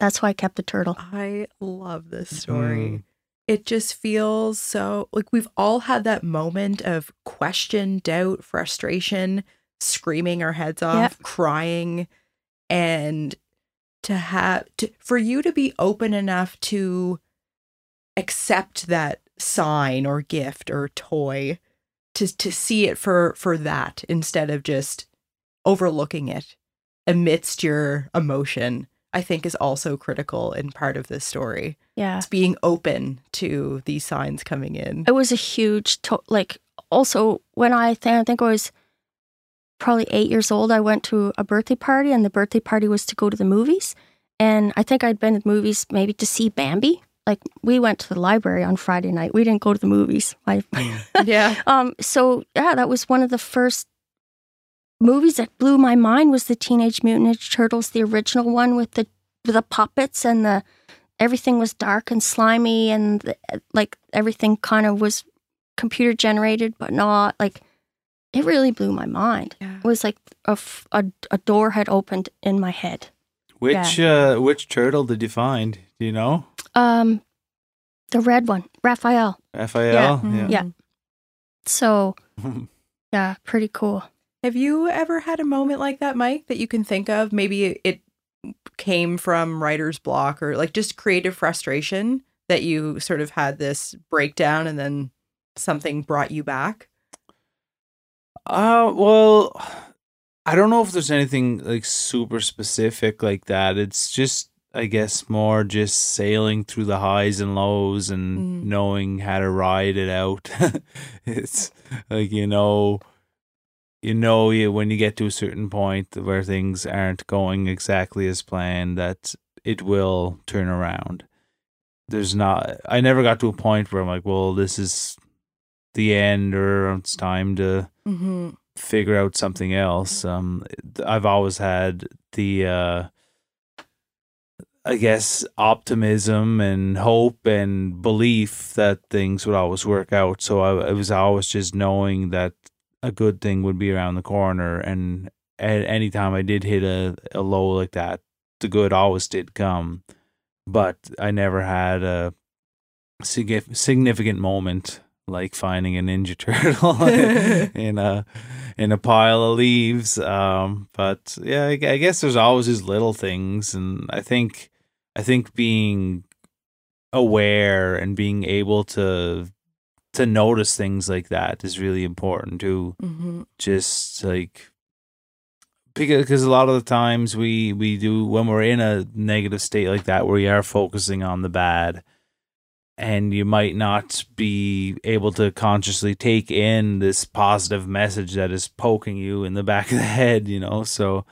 that's why I kept the turtle. I love this story. Mm. It just feels so like we've all had that moment of question, doubt, frustration, screaming our heads off, Yep. crying, and to have to for you to be open enough to accept that sign or gift or toy to to see it for for that instead of just overlooking it amidst your emotion i think is also critical in part of this story Yeah. it's being open to these signs coming in It was a huge, to- like, also when I, th- I think I was probably eight years old, I went to a birthday party, and the birthday party was to go to the movies. And I think I'd been to the movies maybe to see Bambi. Like, we went to the library on Friday night. We didn't go to the movies. I, <laughs> yeah <laughs> Um, so yeah, that was one of the first movies that blew my mind was the Teenage Mutant Ninja Turtles, the original one with the with the puppets and the everything was dark and slimy and the, like everything kind of was computer generated, but not like it really blew my mind. yeah It was like a a door had opened in my head. Which uh which turtle did you find? Do you know? Um, the red one, Raphael. Raphael? Mhm. Yeah. So <laughs> yeah, pretty cool. Have you ever had a moment like that, Mike, that you can think of? Maybe it came from writer's block or like just creative frustration that you sort of had this breakdown and then something brought you back? Uh well I don't know if there's anything like super specific like that. It's just I guess more just sailing through the highs and lows and Mm. knowing how to ride it out. <laughs> it's like you know you know you when you get to a certain point where things aren't going exactly as planned that it will turn around. There's not I never got to a point where I'm like, well, this is the end or it's time to Mm-hmm. figure out something else. Um, I've always had the, uh, I guess, optimism and hope and belief that things would always work out. So I, I was always just knowing that a good thing would be around the corner. And at any time I did hit a, a low like that, the good always did come. But I never had a signif- significant moment like finding a ninja <laughs> turtle <laughs> in a in a pile of leaves. Um, but yeah, I, I guess there's always these little things, and I think I think being aware and being able to to notice things like that is really important to Mm-hmm. Just like because a lot of the times we we do when we're in a negative state like that, where we are focusing on the bad and you might not be able to consciously take in this positive message that is poking you in the back of the <laughs> head you know so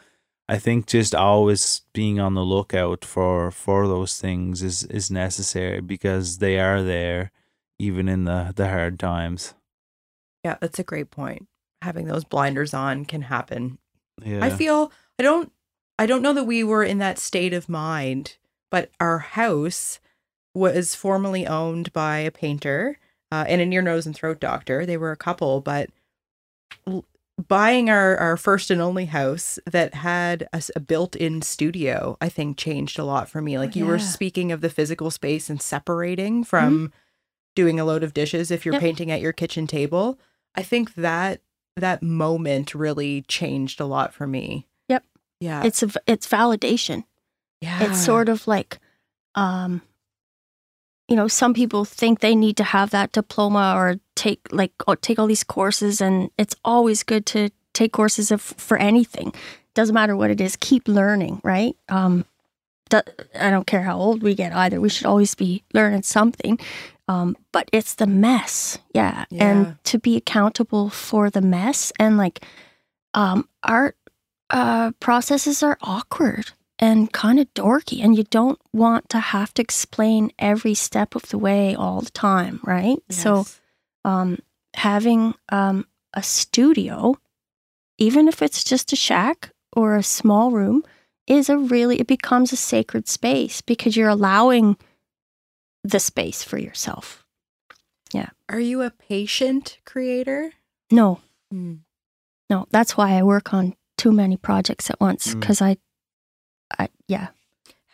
i think just always being on the lookout for for those things is is necessary because they are there even in the the hard times Yeah, that's a great point. Having those blinders on can happen. yeah I feel I don't I don't know that we were in that state of mind, but our house was formerly owned by a painter uh, and a ear, nose, and throat doctor. They were a couple, but buying our our first and only house that had a built-in studio, I think changed a lot for me. Like you were speaking of the physical space and separating from doing a load of dishes if you're Yep. painting at your kitchen table. I think that that moment really changed a lot for me. Yep. Yeah. It's a, it's validation. yeah. It's sort of like, um, you know, some people think they need to have that diploma or take like or take all these courses, and it's always good to take courses of, for anything. Doesn't matter what it is. Keep learning, right? Um, I don't care how old we get either. We should always be learning something. Um, but it's the mess, yeah. Yeah. And to be accountable for the mess and like, um, art uh, processes are awkward and kind of dorky, and you don't want to have to explain every step of the way all the time, right? So, um, having um, a studio, even if it's just a shack or a small room, is a really, it becomes a sacred space because you're allowing the space for yourself. Yeah. Are you a patient creator? No, Hmm. no, that's why I work on too many projects at once Mm. because I, I, yeah.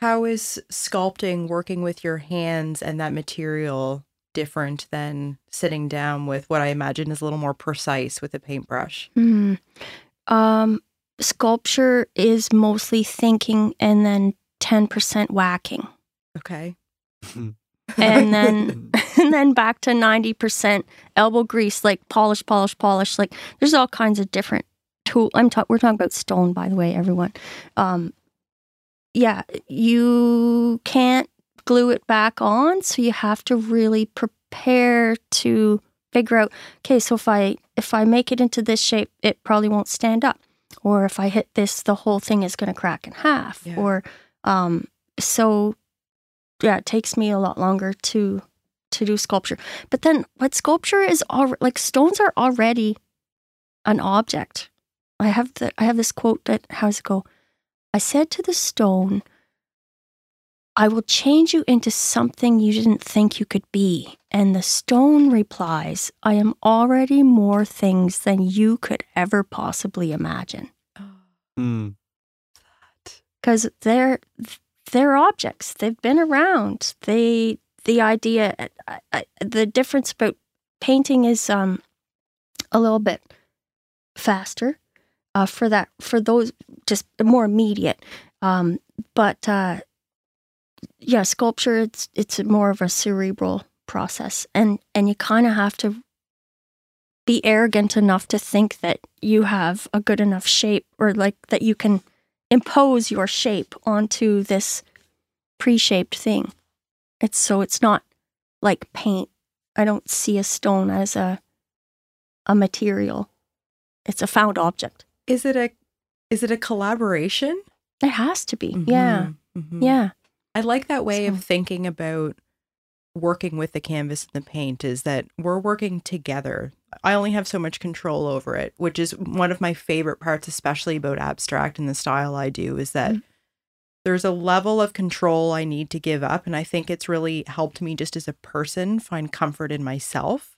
How is sculpting working with your hands and that material different than sitting down with what I imagine is a little more precise with a paintbrush? Hmm. Um, sculpture is mostly thinking and then 10% whacking. Okay. <laughs> And then <laughs> and then back to 90% elbow grease, like polish, polish, polish. Like there's all kinds of different tool. I'm ta- we're talking about stone, by the way, everyone. Um, yeah, you can't glue it back on, so you have to really prepare to figure out. Okay, so if I if I make it into this shape, it probably won't stand up, or if I hit this, the whole thing is going to crack in half, Yeah. or um, so yeah, it takes me a lot longer to to do sculpture. But then, what sculpture is all like stones are already an object. I have the I have this quote that how's it go? I said to the stone, I will change you into something you didn't think you could be. And the stone replies, I am already more things than you could ever possibly imagine. Hmm. Because they're they're objects. They've been around. They the idea I, I, the difference about painting is um a little bit faster uh, for that for those just more immediate. Um but uh yeah sculpture it's it's more of a cerebral process. And and you kind of have to be arrogant enough to think that you have a good enough shape or like that you can impose your shape onto this pre-shaped thing. It's so it's not like paint. I don't see a stone as a a material. It's a found object Is it a is it a collaboration? it has to be yeah Mhm. yeah I like that way So- of thinking about working with the canvas and the paint is that we're working together. I only have so much control over it, which is one of my favorite parts, especially about abstract and the style I do, is that Mhm. there's a level of control I need to give up. And I think it's really helped me just as a person find comfort in myself.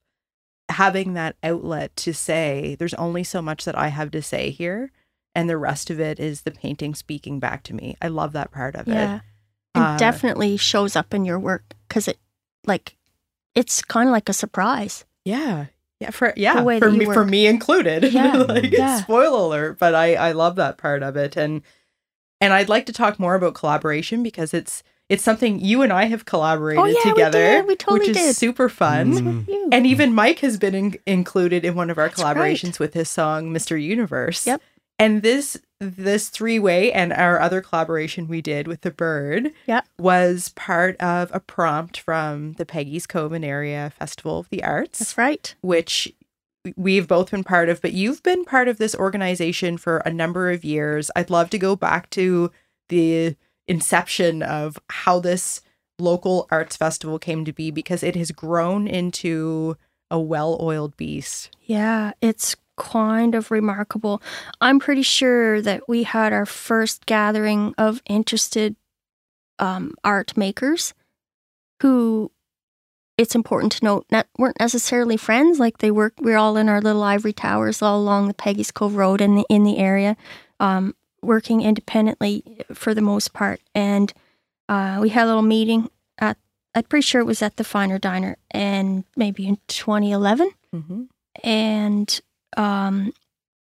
Having that outlet to say, there's only so much that I have to say here. And the rest of it is the painting speaking back to me. I love that part of it. yeah and Uh, definitely shows up in your work because it like it's kind of like a surprise Yeah. Yeah, for yeah, for me for me included. <laughs> Yeah, like yeah. spoiler alert, but I I love that part of it and and I'd like to talk more about collaboration because it's it's something you and I have collaborated Oh, yeah, we together, did. We totally which is did. super fun. Mm. And even Mike has been in- included in one of our That's right. collaborations with his song Mr. Universe. Yep. And this this three-way and our other collaboration we did with the bird Yep. was part of a prompt from the Peggy's Cove Area Festival of the Arts that's right which we've both been part of, but you've been part of this organization for a number of years. I'd love to go back to the inception of how this local arts festival came to be because it has grown into a well oiled beast. Yeah, it's kind of remarkable. I'm pretty sure that we had our first gathering of interested um, art makers who it's important to note not, weren't necessarily friends like they we're all in our little ivory towers all along the Peggy's Cove Road in the in the area um, working independently for the most part. And uh, we had a little meeting at I'm pretty sure it was at the Finer Diner and maybe in 2011 Mm-hmm. and um,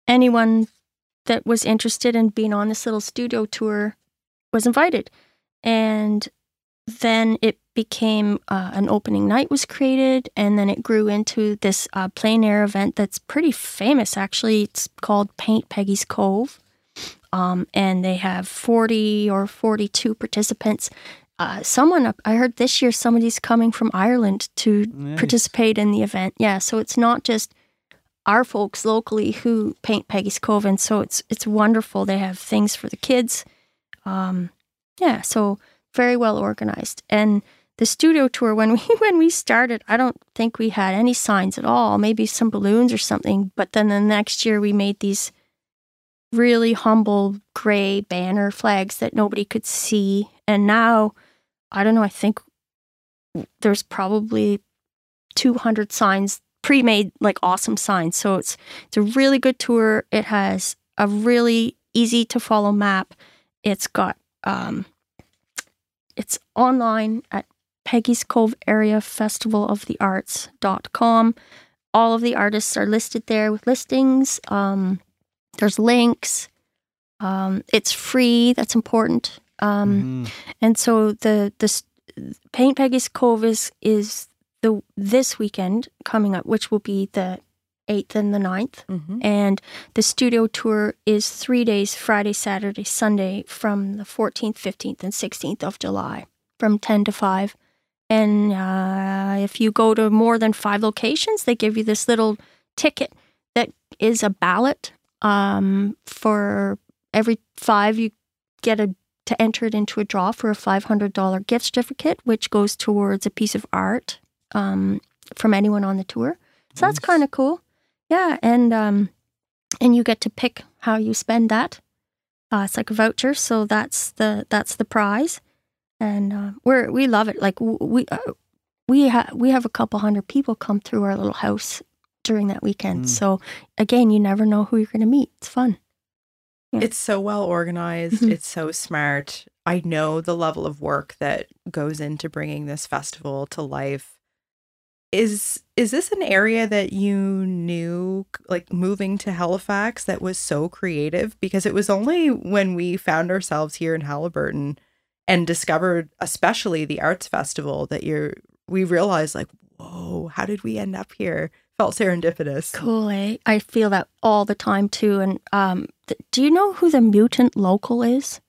anyone that was interested in being on this little studio tour was invited. And then it became uh, an opening night was created and then it grew into this uh, plein air event that's pretty famous actually. It's called paint peggy's cove um, and they have 40 or 42 participants uh, someone i heard this year somebody's coming from ireland to Nice. participate in the event. Yeah, so it's not just our folks locally who paint Peggy's Cove, and so it's it's wonderful. They have things for the kids. Um, yeah, so very well organized. And the studio tour when <laughs> we when we started, I don't think we had any signs at all. Maybe some balloons or something. But then the next year we made these really humble gray banner flags that nobody could see. And now, I don't know. I think there's probably 200 signs pre-made like awesome signs so it's it's a really good tour it has a really easy to follow map it's got um it's online at peggy's cove area festival of the arts.com all of the artists are listed there with listings um there's links um it's free that's important um Mhm. and so the the Paint Peggy's Cove is is the this weekend coming up, which will be the eighth and the 9th. Mm-hmm. And the studio tour is three days Friday, Saturday, Sunday from the 14th, 15th, and 16th of July from 10 to 5. And uh, if you go to more than five locations, they give you this little ticket that is a ballot. Um, for every five, you get a to enter it into a draw for a $500 gift certificate, which goes towards a piece of art um, from anyone on the tour. So that's kind of cool. Yeah, and um, and you get to pick how you spend that. Uh, it's like a voucher, so that's the that's the prize, and uh, we're we love it. Like we uh, we ha- we have a couple hundred people come through our little house during that weekend. Mm. So again, you never know who you're going to meet. It's fun. Yeah. It's so well organized. Mhm. It's so smart. I know the level of work that goes into bringing this festival to life. Is is this an area that you knew like moving to Halifax that was so creative because it was only when we found ourselves here in Halliburton and discovered especially the arts festival that you're we realized like whoa how did we end up here felt serendipitous Cool, eh? I feel that all the time too. And um, th- do you know who the mutant local is?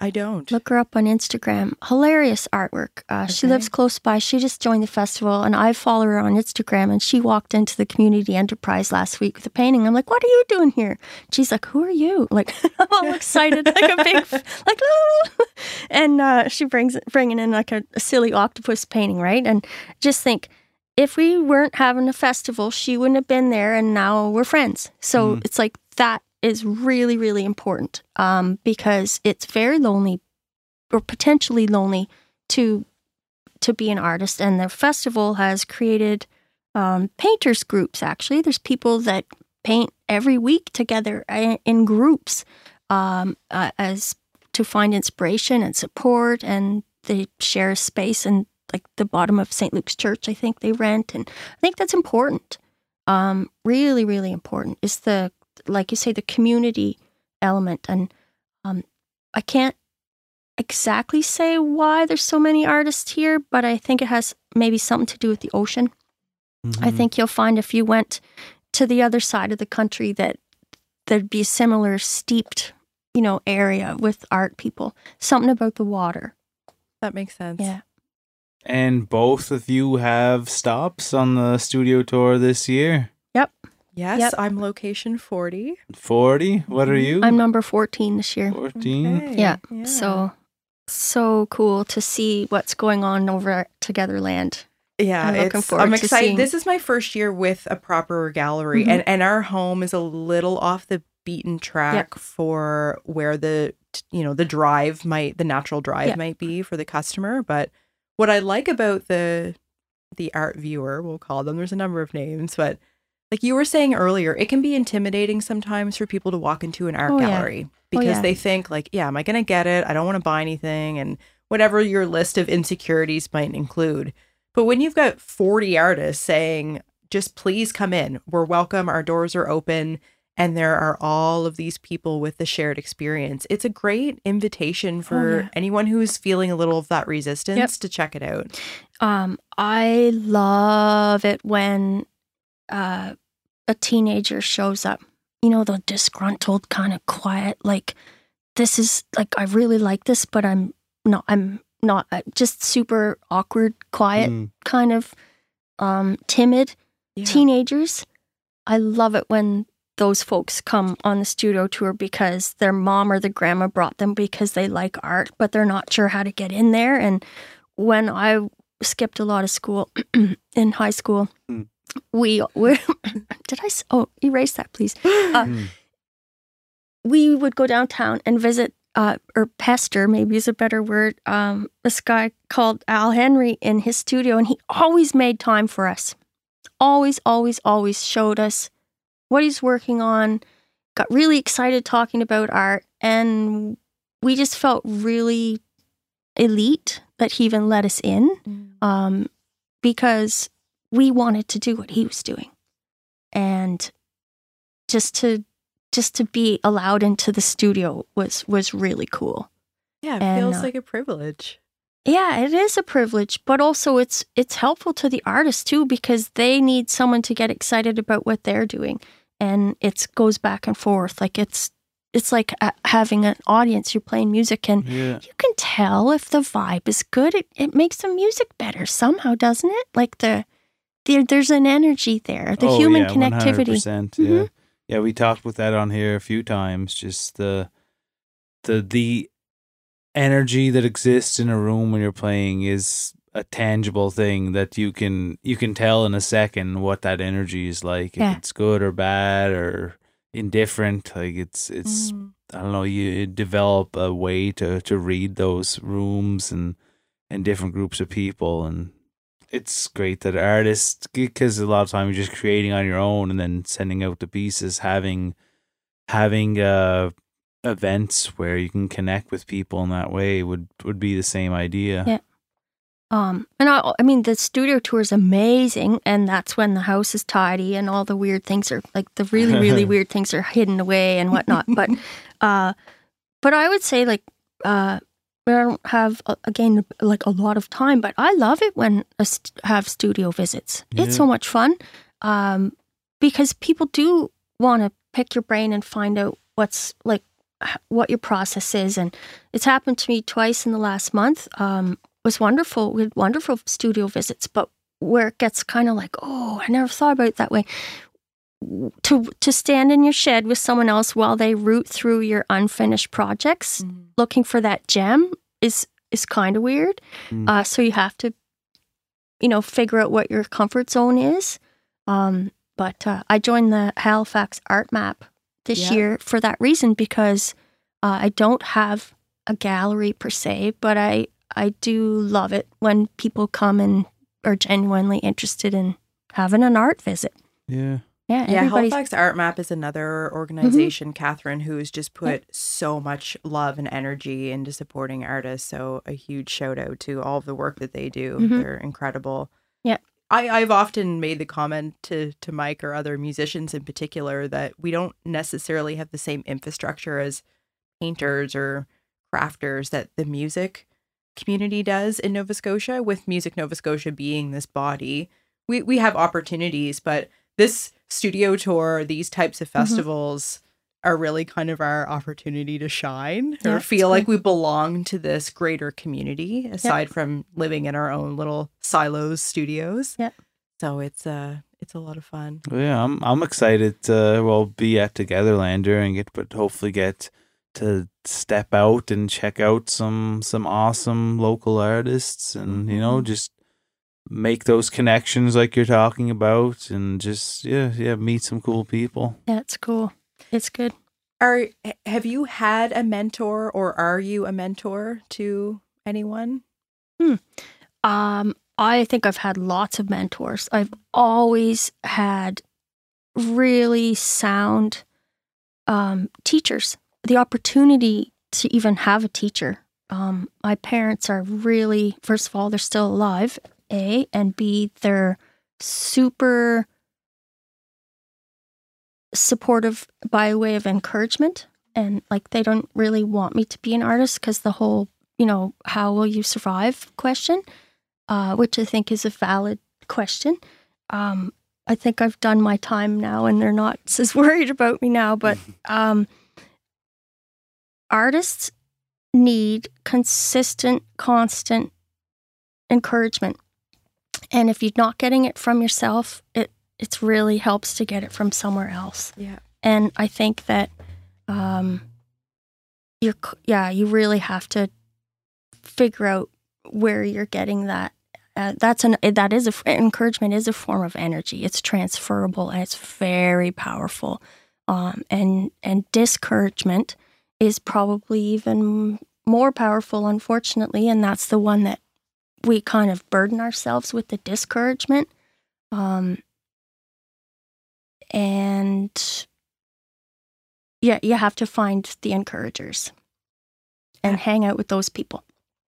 I don't Look her up on Instagram. Hilarious artwork. Uh, She lives close by. She just joined the festival, and I follow her on Instagram. And she walked into the community enterprise last week with a painting. I'm like, "What are you doing here?" She's like, "Who are you?" <laughs> Like, I'm all excited, like a big, <laughs> like, <laughs> and uh, she brings bringing in like a, a silly octopus painting, right? And just think, if we weren't having a festival, she wouldn't have been there, and now we're friends. So Mm. it's like that is really, really important um, because it's very lonely or potentially lonely to to be an artist. And the festival has created um, painters groups. Actually, there's people that paint every week together uh, in groups um, uh, as to find inspiration and support, and they share a space and like the bottom of St. Luke's Church. I think they rent, and I think that's important. Um, really, really important is the like you say the community element, and um, I can't exactly say why there's so many artists here, but I think it has maybe something to do with the ocean. I Mhm. think you'll find if you went to the other side of the country that there'd be a similar steeped, you know, area with art people. Something about the water. that makes sense Yeah. And both of you have stops on the studio tour this year. Yep. Yes, Yep. I'm location 40. 40? What are you? I'm number 14 this year. 14. Okay, Yeah. So so cool to see what's going on over at Togetherland. yeah, I'm looking it's- forward I'm to excited. seeing- This is my first year with a proper gallery, Mhm. and and our home is a little off the beaten track for where the you know the drive might the natural drive Yeah. might be for the customer. But what I like about the the art viewer, we'll call them. There's a number of names, but like you were saying earlier, it can be intimidating sometimes for people to walk into an art Oh, yeah. gallery Oh, because yeah. they think like, yeah, am I going to get it? I don't want to buy anything and whatever your list of insecurities might include. But when you've got 40 artists saying, just please come in, we're welcome, our doors are open, and there are all of these people with the shared experience, it's a great invitation for Oh, yeah. anyone who's feeling a little of that resistance to check it out. Um, I love it when uh, a teenager shows up. You know, the disgruntled, kind of quiet, like, this is like, I really like this, but I'm not, I'm not, uh, just super awkward, quiet, Mm. kind of um, timid Yeah. teenagers. I love it when those folks come on the studio tour because their mom or the grandma brought them because they like art, but they're not sure how to get in there. And when I skipped a lot of school <clears throat> in high school, we we <coughs> did I, oh erase that please. <gasps> Uh, Mm. we would go downtown and visit uh, or pester maybe is a better word um, this guy called al henry in his studio and he always made time for us always always always showed us what he's working on got really excited talking about art and we just felt really elite that he even let us in um, because we wanted to do what he was doing. And just to just to be allowed into the studio was was really cool. Yeah, it And, feels uh, like a privilege. Yeah, it is a privilege, but also it's it's helpful to the artist too because they need someone to get excited about what they're doing, and it goes back and forth. Like it's it's like uh, having an audience. You're playing music, and Yeah. you can tell if the vibe is good. It it makes the music better somehow, doesn't it? Like the there there's an energy there, the Oh, human yeah, connectivity. 100%, Yeah, Mhm. yeah. We talked with that on here a few times. Just the the the energy that exists in a room when you're playing is a tangible thing that you can you can tell in a second what that energy is like. If it's good or bad or indifferent, like it's it's Mm. I don't know. You develop a way to to read those rooms and and different groups of people and it's great that artists because a lot of time you're just creating on your own and then sending out the pieces having having uh events where you can connect with people in that way would would be the same idea Yeah. Um, and I, I mean, the studio tour is amazing, and that's when the house is tidy and all the weird things are like the really, really <laughs> weird things are hidden away and whatnot. But, <laughs> uh, but I would say like, uh, I don't have uh, again like a lot of time, but I love it when I st- have studio visits. Yeah. It's so much fun, um, because people do want to pick your brain and find out what's like what your process is, and it's happened to me twice in the last month. Um, was wonderful. We had wonderful studio visits, but where it gets kind of like, oh, I never thought about it that way. To to stand in your shed with someone else while they root through your unfinished projects, Mhm. looking for that gem is is kind of weird. Mm. Uh, so you have to, you know, figure out what your comfort zone is. Um, but uh, I joined the Halifax Art Map this Yeah. year for that reason because uh, I don't have a gallery per se, but I I do love it when people come and are genuinely interested in having an art visit. yeah Yeah, Yeah, everybody's Halifax Art Map is another organization, Catherine, who has just put so much love and energy into supporting artists. So a huge shout out to all of the work that they do. Mhm. They're incredible. Yeah. I, I've often made the comment to, to Mike or other musicians in particular that we don't necessarily have the same infrastructure as painters or crafters that the music community does in Nova Scotia, with Music Nova Scotia being this body. We we have opportunities, but this studio tour, these types of Mm-hmm. festivals are really kind of our opportunity to shine Yeah, or feel like we belong to this greater community aside from living in our own little silos studios. Yep. So it's uh it's a lot of fun. Yeah i'm i'm excited to well be at togetherland during it but hopefully get to step out and check out some some awesome local artists and you know just make those connections like you're talking about and just yeah yeah meet some cool people yeah, it's cool. It's good. Are have you had a mentor or are you a mentor to anyone? Um, I think I've had lots of mentors. I've always had really sound um, teachers. The opportunity to even have a teacher. Um, my parents are really, first of all, they're still alive, A, and B, they're super supportive by way of encouragement. And like, they don't really want me to be an artist because the whole, you know, how will you survive question uh, which I think is a valid question. Um, I think I've done my time now, and they're not <laughs> as worried about me now. But <laughs> um, artists need consistent, constant encouragement, and if you're not getting it from yourself, it it really helps to get it from somewhere else. Yeah. And I think that um, you're yeah, you really have to figure out where you're getting that. Uh, that's an that is a encouragement is a form of energy. It's transferable and it's very powerful. Um, and and discouragement is probably even more powerful, unfortunately, and that's the one that we kind of burden ourselves with the discouragement. Um, and yeah, you have to find the encouragers and hang out with those people.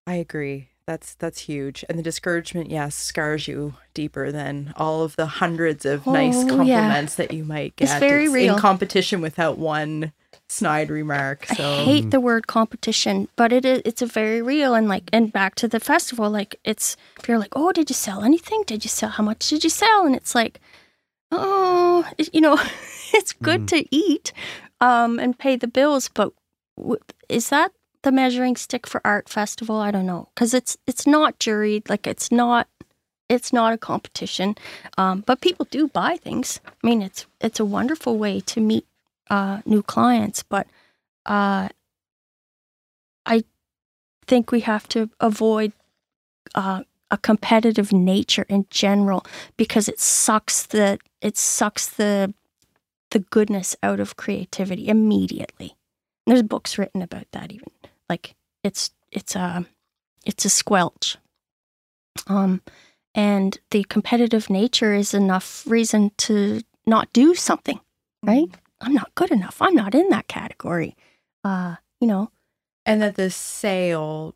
I agree. That's that's huge. And the discouragement, yes, scars you deeper than all of the hundreds of nice Oh, yeah. compliments that you might get. It's very real. in competition without one snide remark. So I hate the word competition, but it is it's a very real and like and back to the festival, like it's if you're like, oh, did you sell anything? Did you sell? How much did you sell? And it's like, oh, you know, <laughs> it's good to eat, um, and pay the bills, but is that the measuring stick for art festival? I don't know because it's it's not juried, like it's not. It's not a competition, um, but people do buy things. I mean, it's it's a wonderful way to meet uh, new clients, but uh, I think we have to avoid uh, a competitive nature in general because it sucks the it sucks the the goodness out of creativity immediately. There's books written about that even. Like it's it's a it's a squelch. Um and the competitive nature is enough reason to not do something, right? I'm not good enough. I'm not in that category. Uh, you know, and that the sale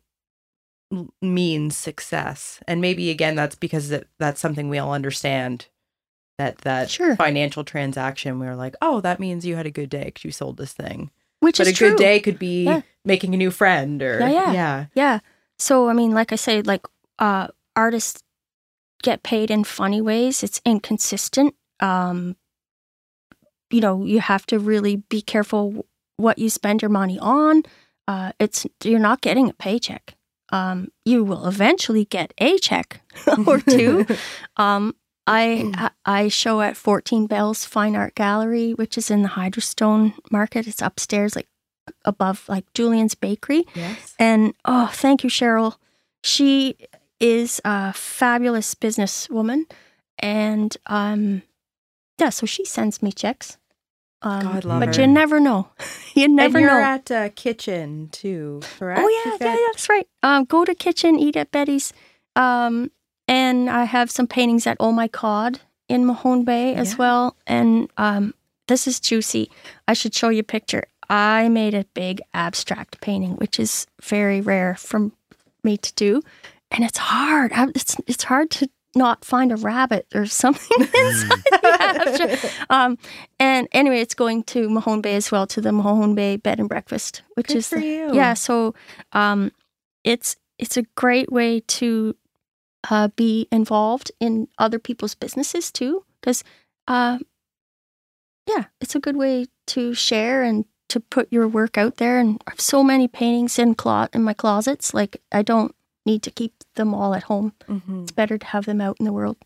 means success and maybe again that's because it, that's something we all understand that that Sure. financial transaction we're like oh that means you had a good day because you sold this thing which but is a true. good day could be Yeah. making a new friend or Yeah, yeah. yeah Yeah. So I mean, like I say, like uh artists get paid in funny ways. It's inconsistent. Um you know, you have to really be careful what you spend your money on. Uh it's you're not getting a paycheck. Um you will eventually get a check <laughs> or two. <laughs> Um I I show at 14 Bells Fine Art Gallery, which is in the Hydrostone Market. It's upstairs like above like Julien's Bakery. yes And oh, thank you, Cheryl. She is a fabulous businesswoman, and um, yeah, so she sends me checks. Um, God love but her. you never know. <laughs> you never and you're know. at uh, kitchen too correct oh yeah, yeah, yeah, that's right. Um, go to kitchen, eat at Betty's. Um, and I have some paintings at Oh My Cod in Mahone Bay as Yeah. well. And um, this is juicy. I should show you a picture. I made a big abstract painting, which is very rare from me to do, and it's hard. I- It's it's hard to not find a rabbit or something <laughs> inside the. <laughs> Um, and anyway, it's going to Mahone Bay as well to the Mahone Bay Bed and Breakfast, which Good is for the- you. yeah. So um, it's it's a great way to uh, be involved in other people's businesses too, because uh, yeah, it's a good way to share and to put your work out there. And I have so many paintings in clo- in my closets, like I don't need to keep them all at home. Mhm. It's better to have them out in the world.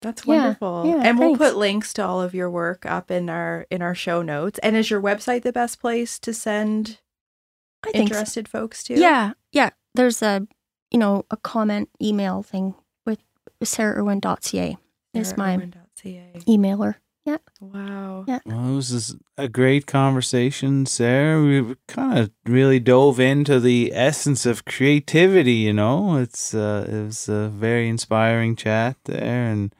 That's wonderful. yeah, and we'll thanks. put links to all of your work up in our in our show notes. And is your website the best place to send I think so. interested folks to? Yeah, yeah. There's a you know a comment email thing with sarahirwin.ca is my SarahIrwin.ca. emailer. Wow. Yeah. Well, this is a great conversation, Sarah. We kind of really dove into the essence of creativity. You know, it's uh, it was a very inspiring chat there, and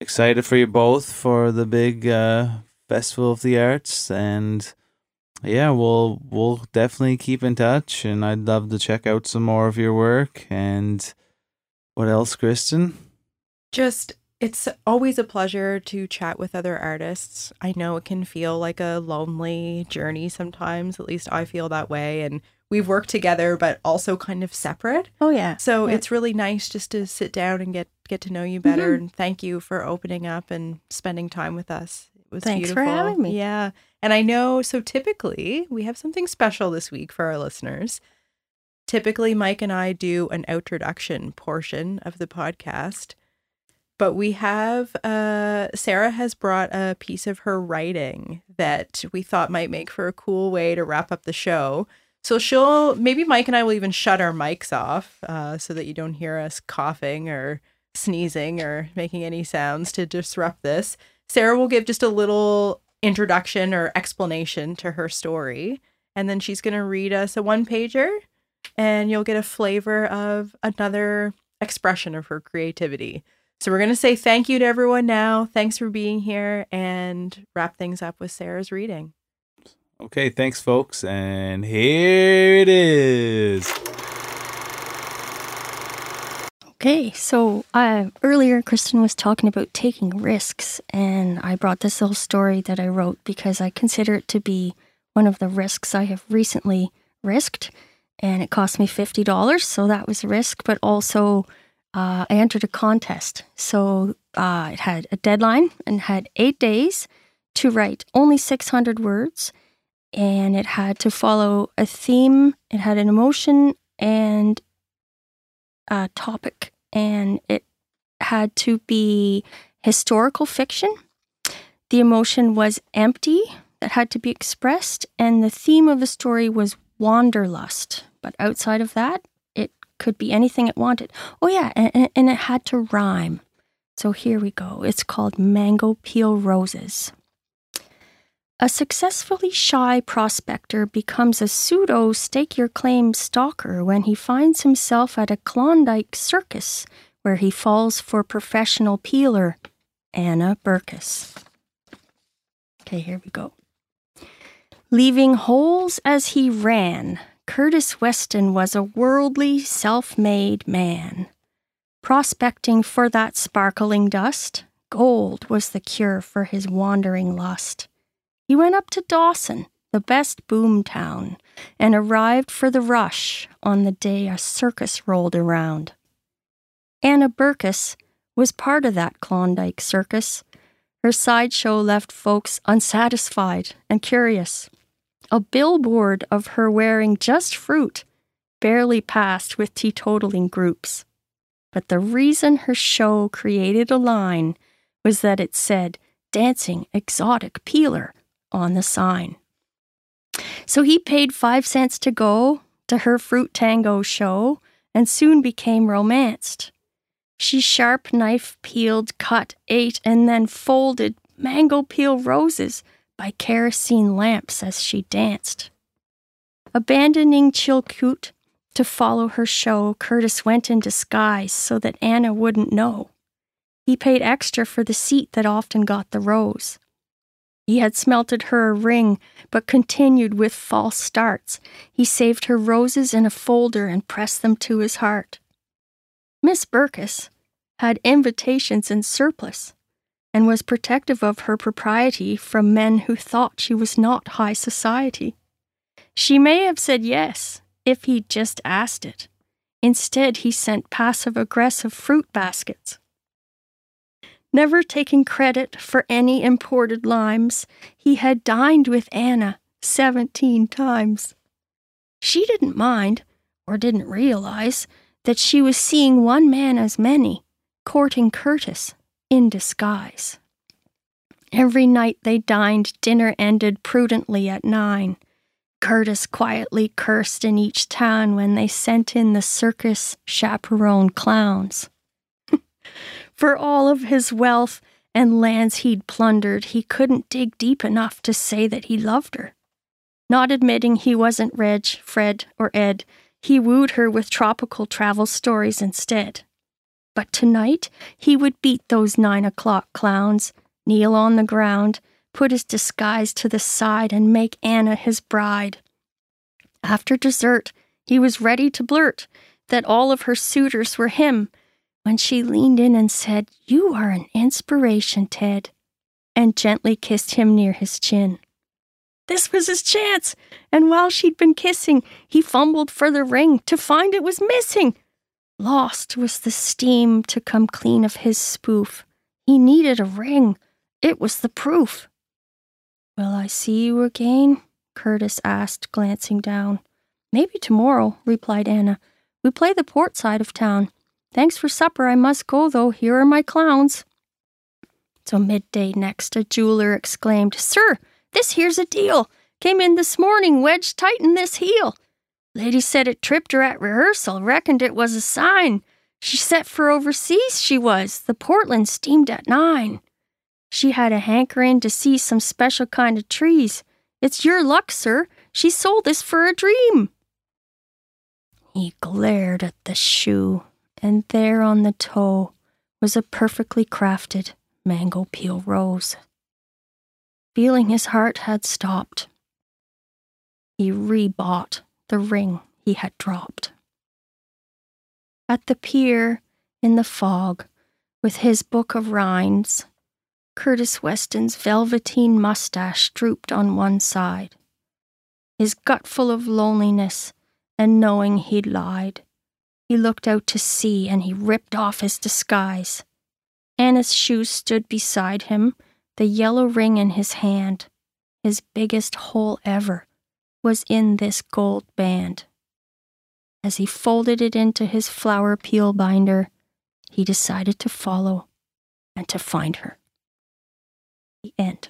excited for you both for the big uh, festival of the arts. And yeah, we'll we'll definitely keep in touch, and I'd love to check out some more of your work. And what else, Kristen? Just it's always a pleasure to chat with other artists. I know it can feel like a lonely journey sometimes, at least I feel that way and we've worked together but also kind of separate. Oh yeah. So Yeah. it's really nice just to sit down and get get to know you better. Mm-hmm. And thank you for opening up and spending time with us. It was Thanks for having me. Yeah, and I know. So typically we have something special this week for our listeners. Typically, Mike and I do an introduction portion of the podcast. But we have, uh, Sarah has brought a piece of her writing that we thought might make for a cool way to wrap up the show. So she'll maybe Mike and I will even shut our mics off uh, so that you don't hear us coughing or sneezing or making any sounds to disrupt this. Sarah will give just a little introduction or explanation to her story, and then she's going to read us a one pager, and you'll get a flavor of another expression of her creativity. So we're going to say thank you to everyone now. Thanks for being here and wrap things up with Sarah's reading. Okay, thanks, folks. And here it is. Okay, so uh, earlier Kristen was talking about taking risks, and I brought this little story that I wrote because I consider it to be one of the risks I have recently risked, and it cost me $50. So that was a risk, but also uh, I entered a contest. So uh, it had a deadline and had eight days to write only 600 words, and it had to follow a theme, it had an emotion and a topic, and it had to be historical fiction. The emotion was empty, that had to be expressed, and the theme of the story was wanderlust. But outside of that, could be anything it wanted. Oh, yeah, and, and it had to rhyme. So here we go. It's called Mango Peel Roses. A successfully shy prospector becomes a pseudo stake your claim stalker when he finds himself at a Klondike circus where he falls for professional peeler Anna Burkus. Okay, here we go. Leaving holes as he ran, Curtis Weston was a worldly, self made man. Prospecting for that sparkling dust, gold was the cure for his wandering lust. He went up to Dawson, the best boom town, and arrived for the rush on the day a circus rolled around. Anna Burkus was part of that Klondike circus. Her sideshow left folks unsatisfied and curious. A billboard of her wearing just fruit barely passed with teetotaling groups. But the reason her show created a line was that it said dancing exotic peeler on the sign. So he paid five cents to go to her fruit tango show and soon became romanced. She sharp knife peeled, cut, ate, and then folded mango peel roses by kerosene lamps as she danced. Abandoning Chilkoot to follow her show, Curtis went in disguise so that Anna wouldn't know. He paid extra for the seat that often got the rose. He had smelted her a ring, but continued with false starts. He saved her roses in a folder and pressed them to his heart. Miss Burkus had invitations in surplus and was protective of her propriety from men who thought she was not high society. She may have said yes if he'd just asked it. Instead, he sent passive aggressive fruit baskets. Never taking credit for any imported limes, he had dined with Anna 17 times. She didn't mind, or didn't realize, that she was seeing one man as many, courting Curtis in disguise. Every night they dined, dinner ended prudently at nine. Curtis quietly cursed in each town when they sent in the circus chaperone clowns. <laughs> For all of his wealth and lands he'd plundered, he couldn't dig deep enough to say that he loved her. Not admitting he wasn't Reg, Fred, or Ed, he wooed her with tropical travel stories instead. But tonight he would beat those nine o'clock clowns, kneel on the ground, put his disguise to the side, and make Anna his bride. After dessert, he was ready to blurt that all of her suitors were him when she leaned in and said, You are an inspiration, Ted, and gently kissed him near his chin. This was his chance, and while she'd been kissing, he fumbled for the ring to find it was missing. Lost was the steam to come clean of his spoof. He needed a ring. It was the proof. Will I see you again? Curtis asked, glancing down. Maybe tomorrow, replied Anna. We play the port side of town. Thanks for supper. I must go, though. Here are my clowns. So midday next, a jeweler exclaimed, Sir, this here's a deal. Came in this morning, wedged tight in this heel. Lady said it tripped her at rehearsal, reckoned it was a sign. She set for overseas, she was. The Portland steamed at nine. She had a hankering to see some special kind of trees. It's your luck, sir. She sold this for a dream. He glared at the shoe, and there on the toe was a perfectly crafted mango peel rose. Feeling his heart had stopped, he rebought the ring he had dropped. At the pier, in the fog, with his book of rhymes, Curtis Weston's velveteen mustache drooped on one side. his gut full of loneliness and knowing he'd lied. He looked out to sea and he ripped off his disguise. Anna's shoes stood beside him, the yellow ring in his hand. His biggest hole ever was in this gold band. As he folded it into his flower peel binder, he decided to follow and to find her. The end.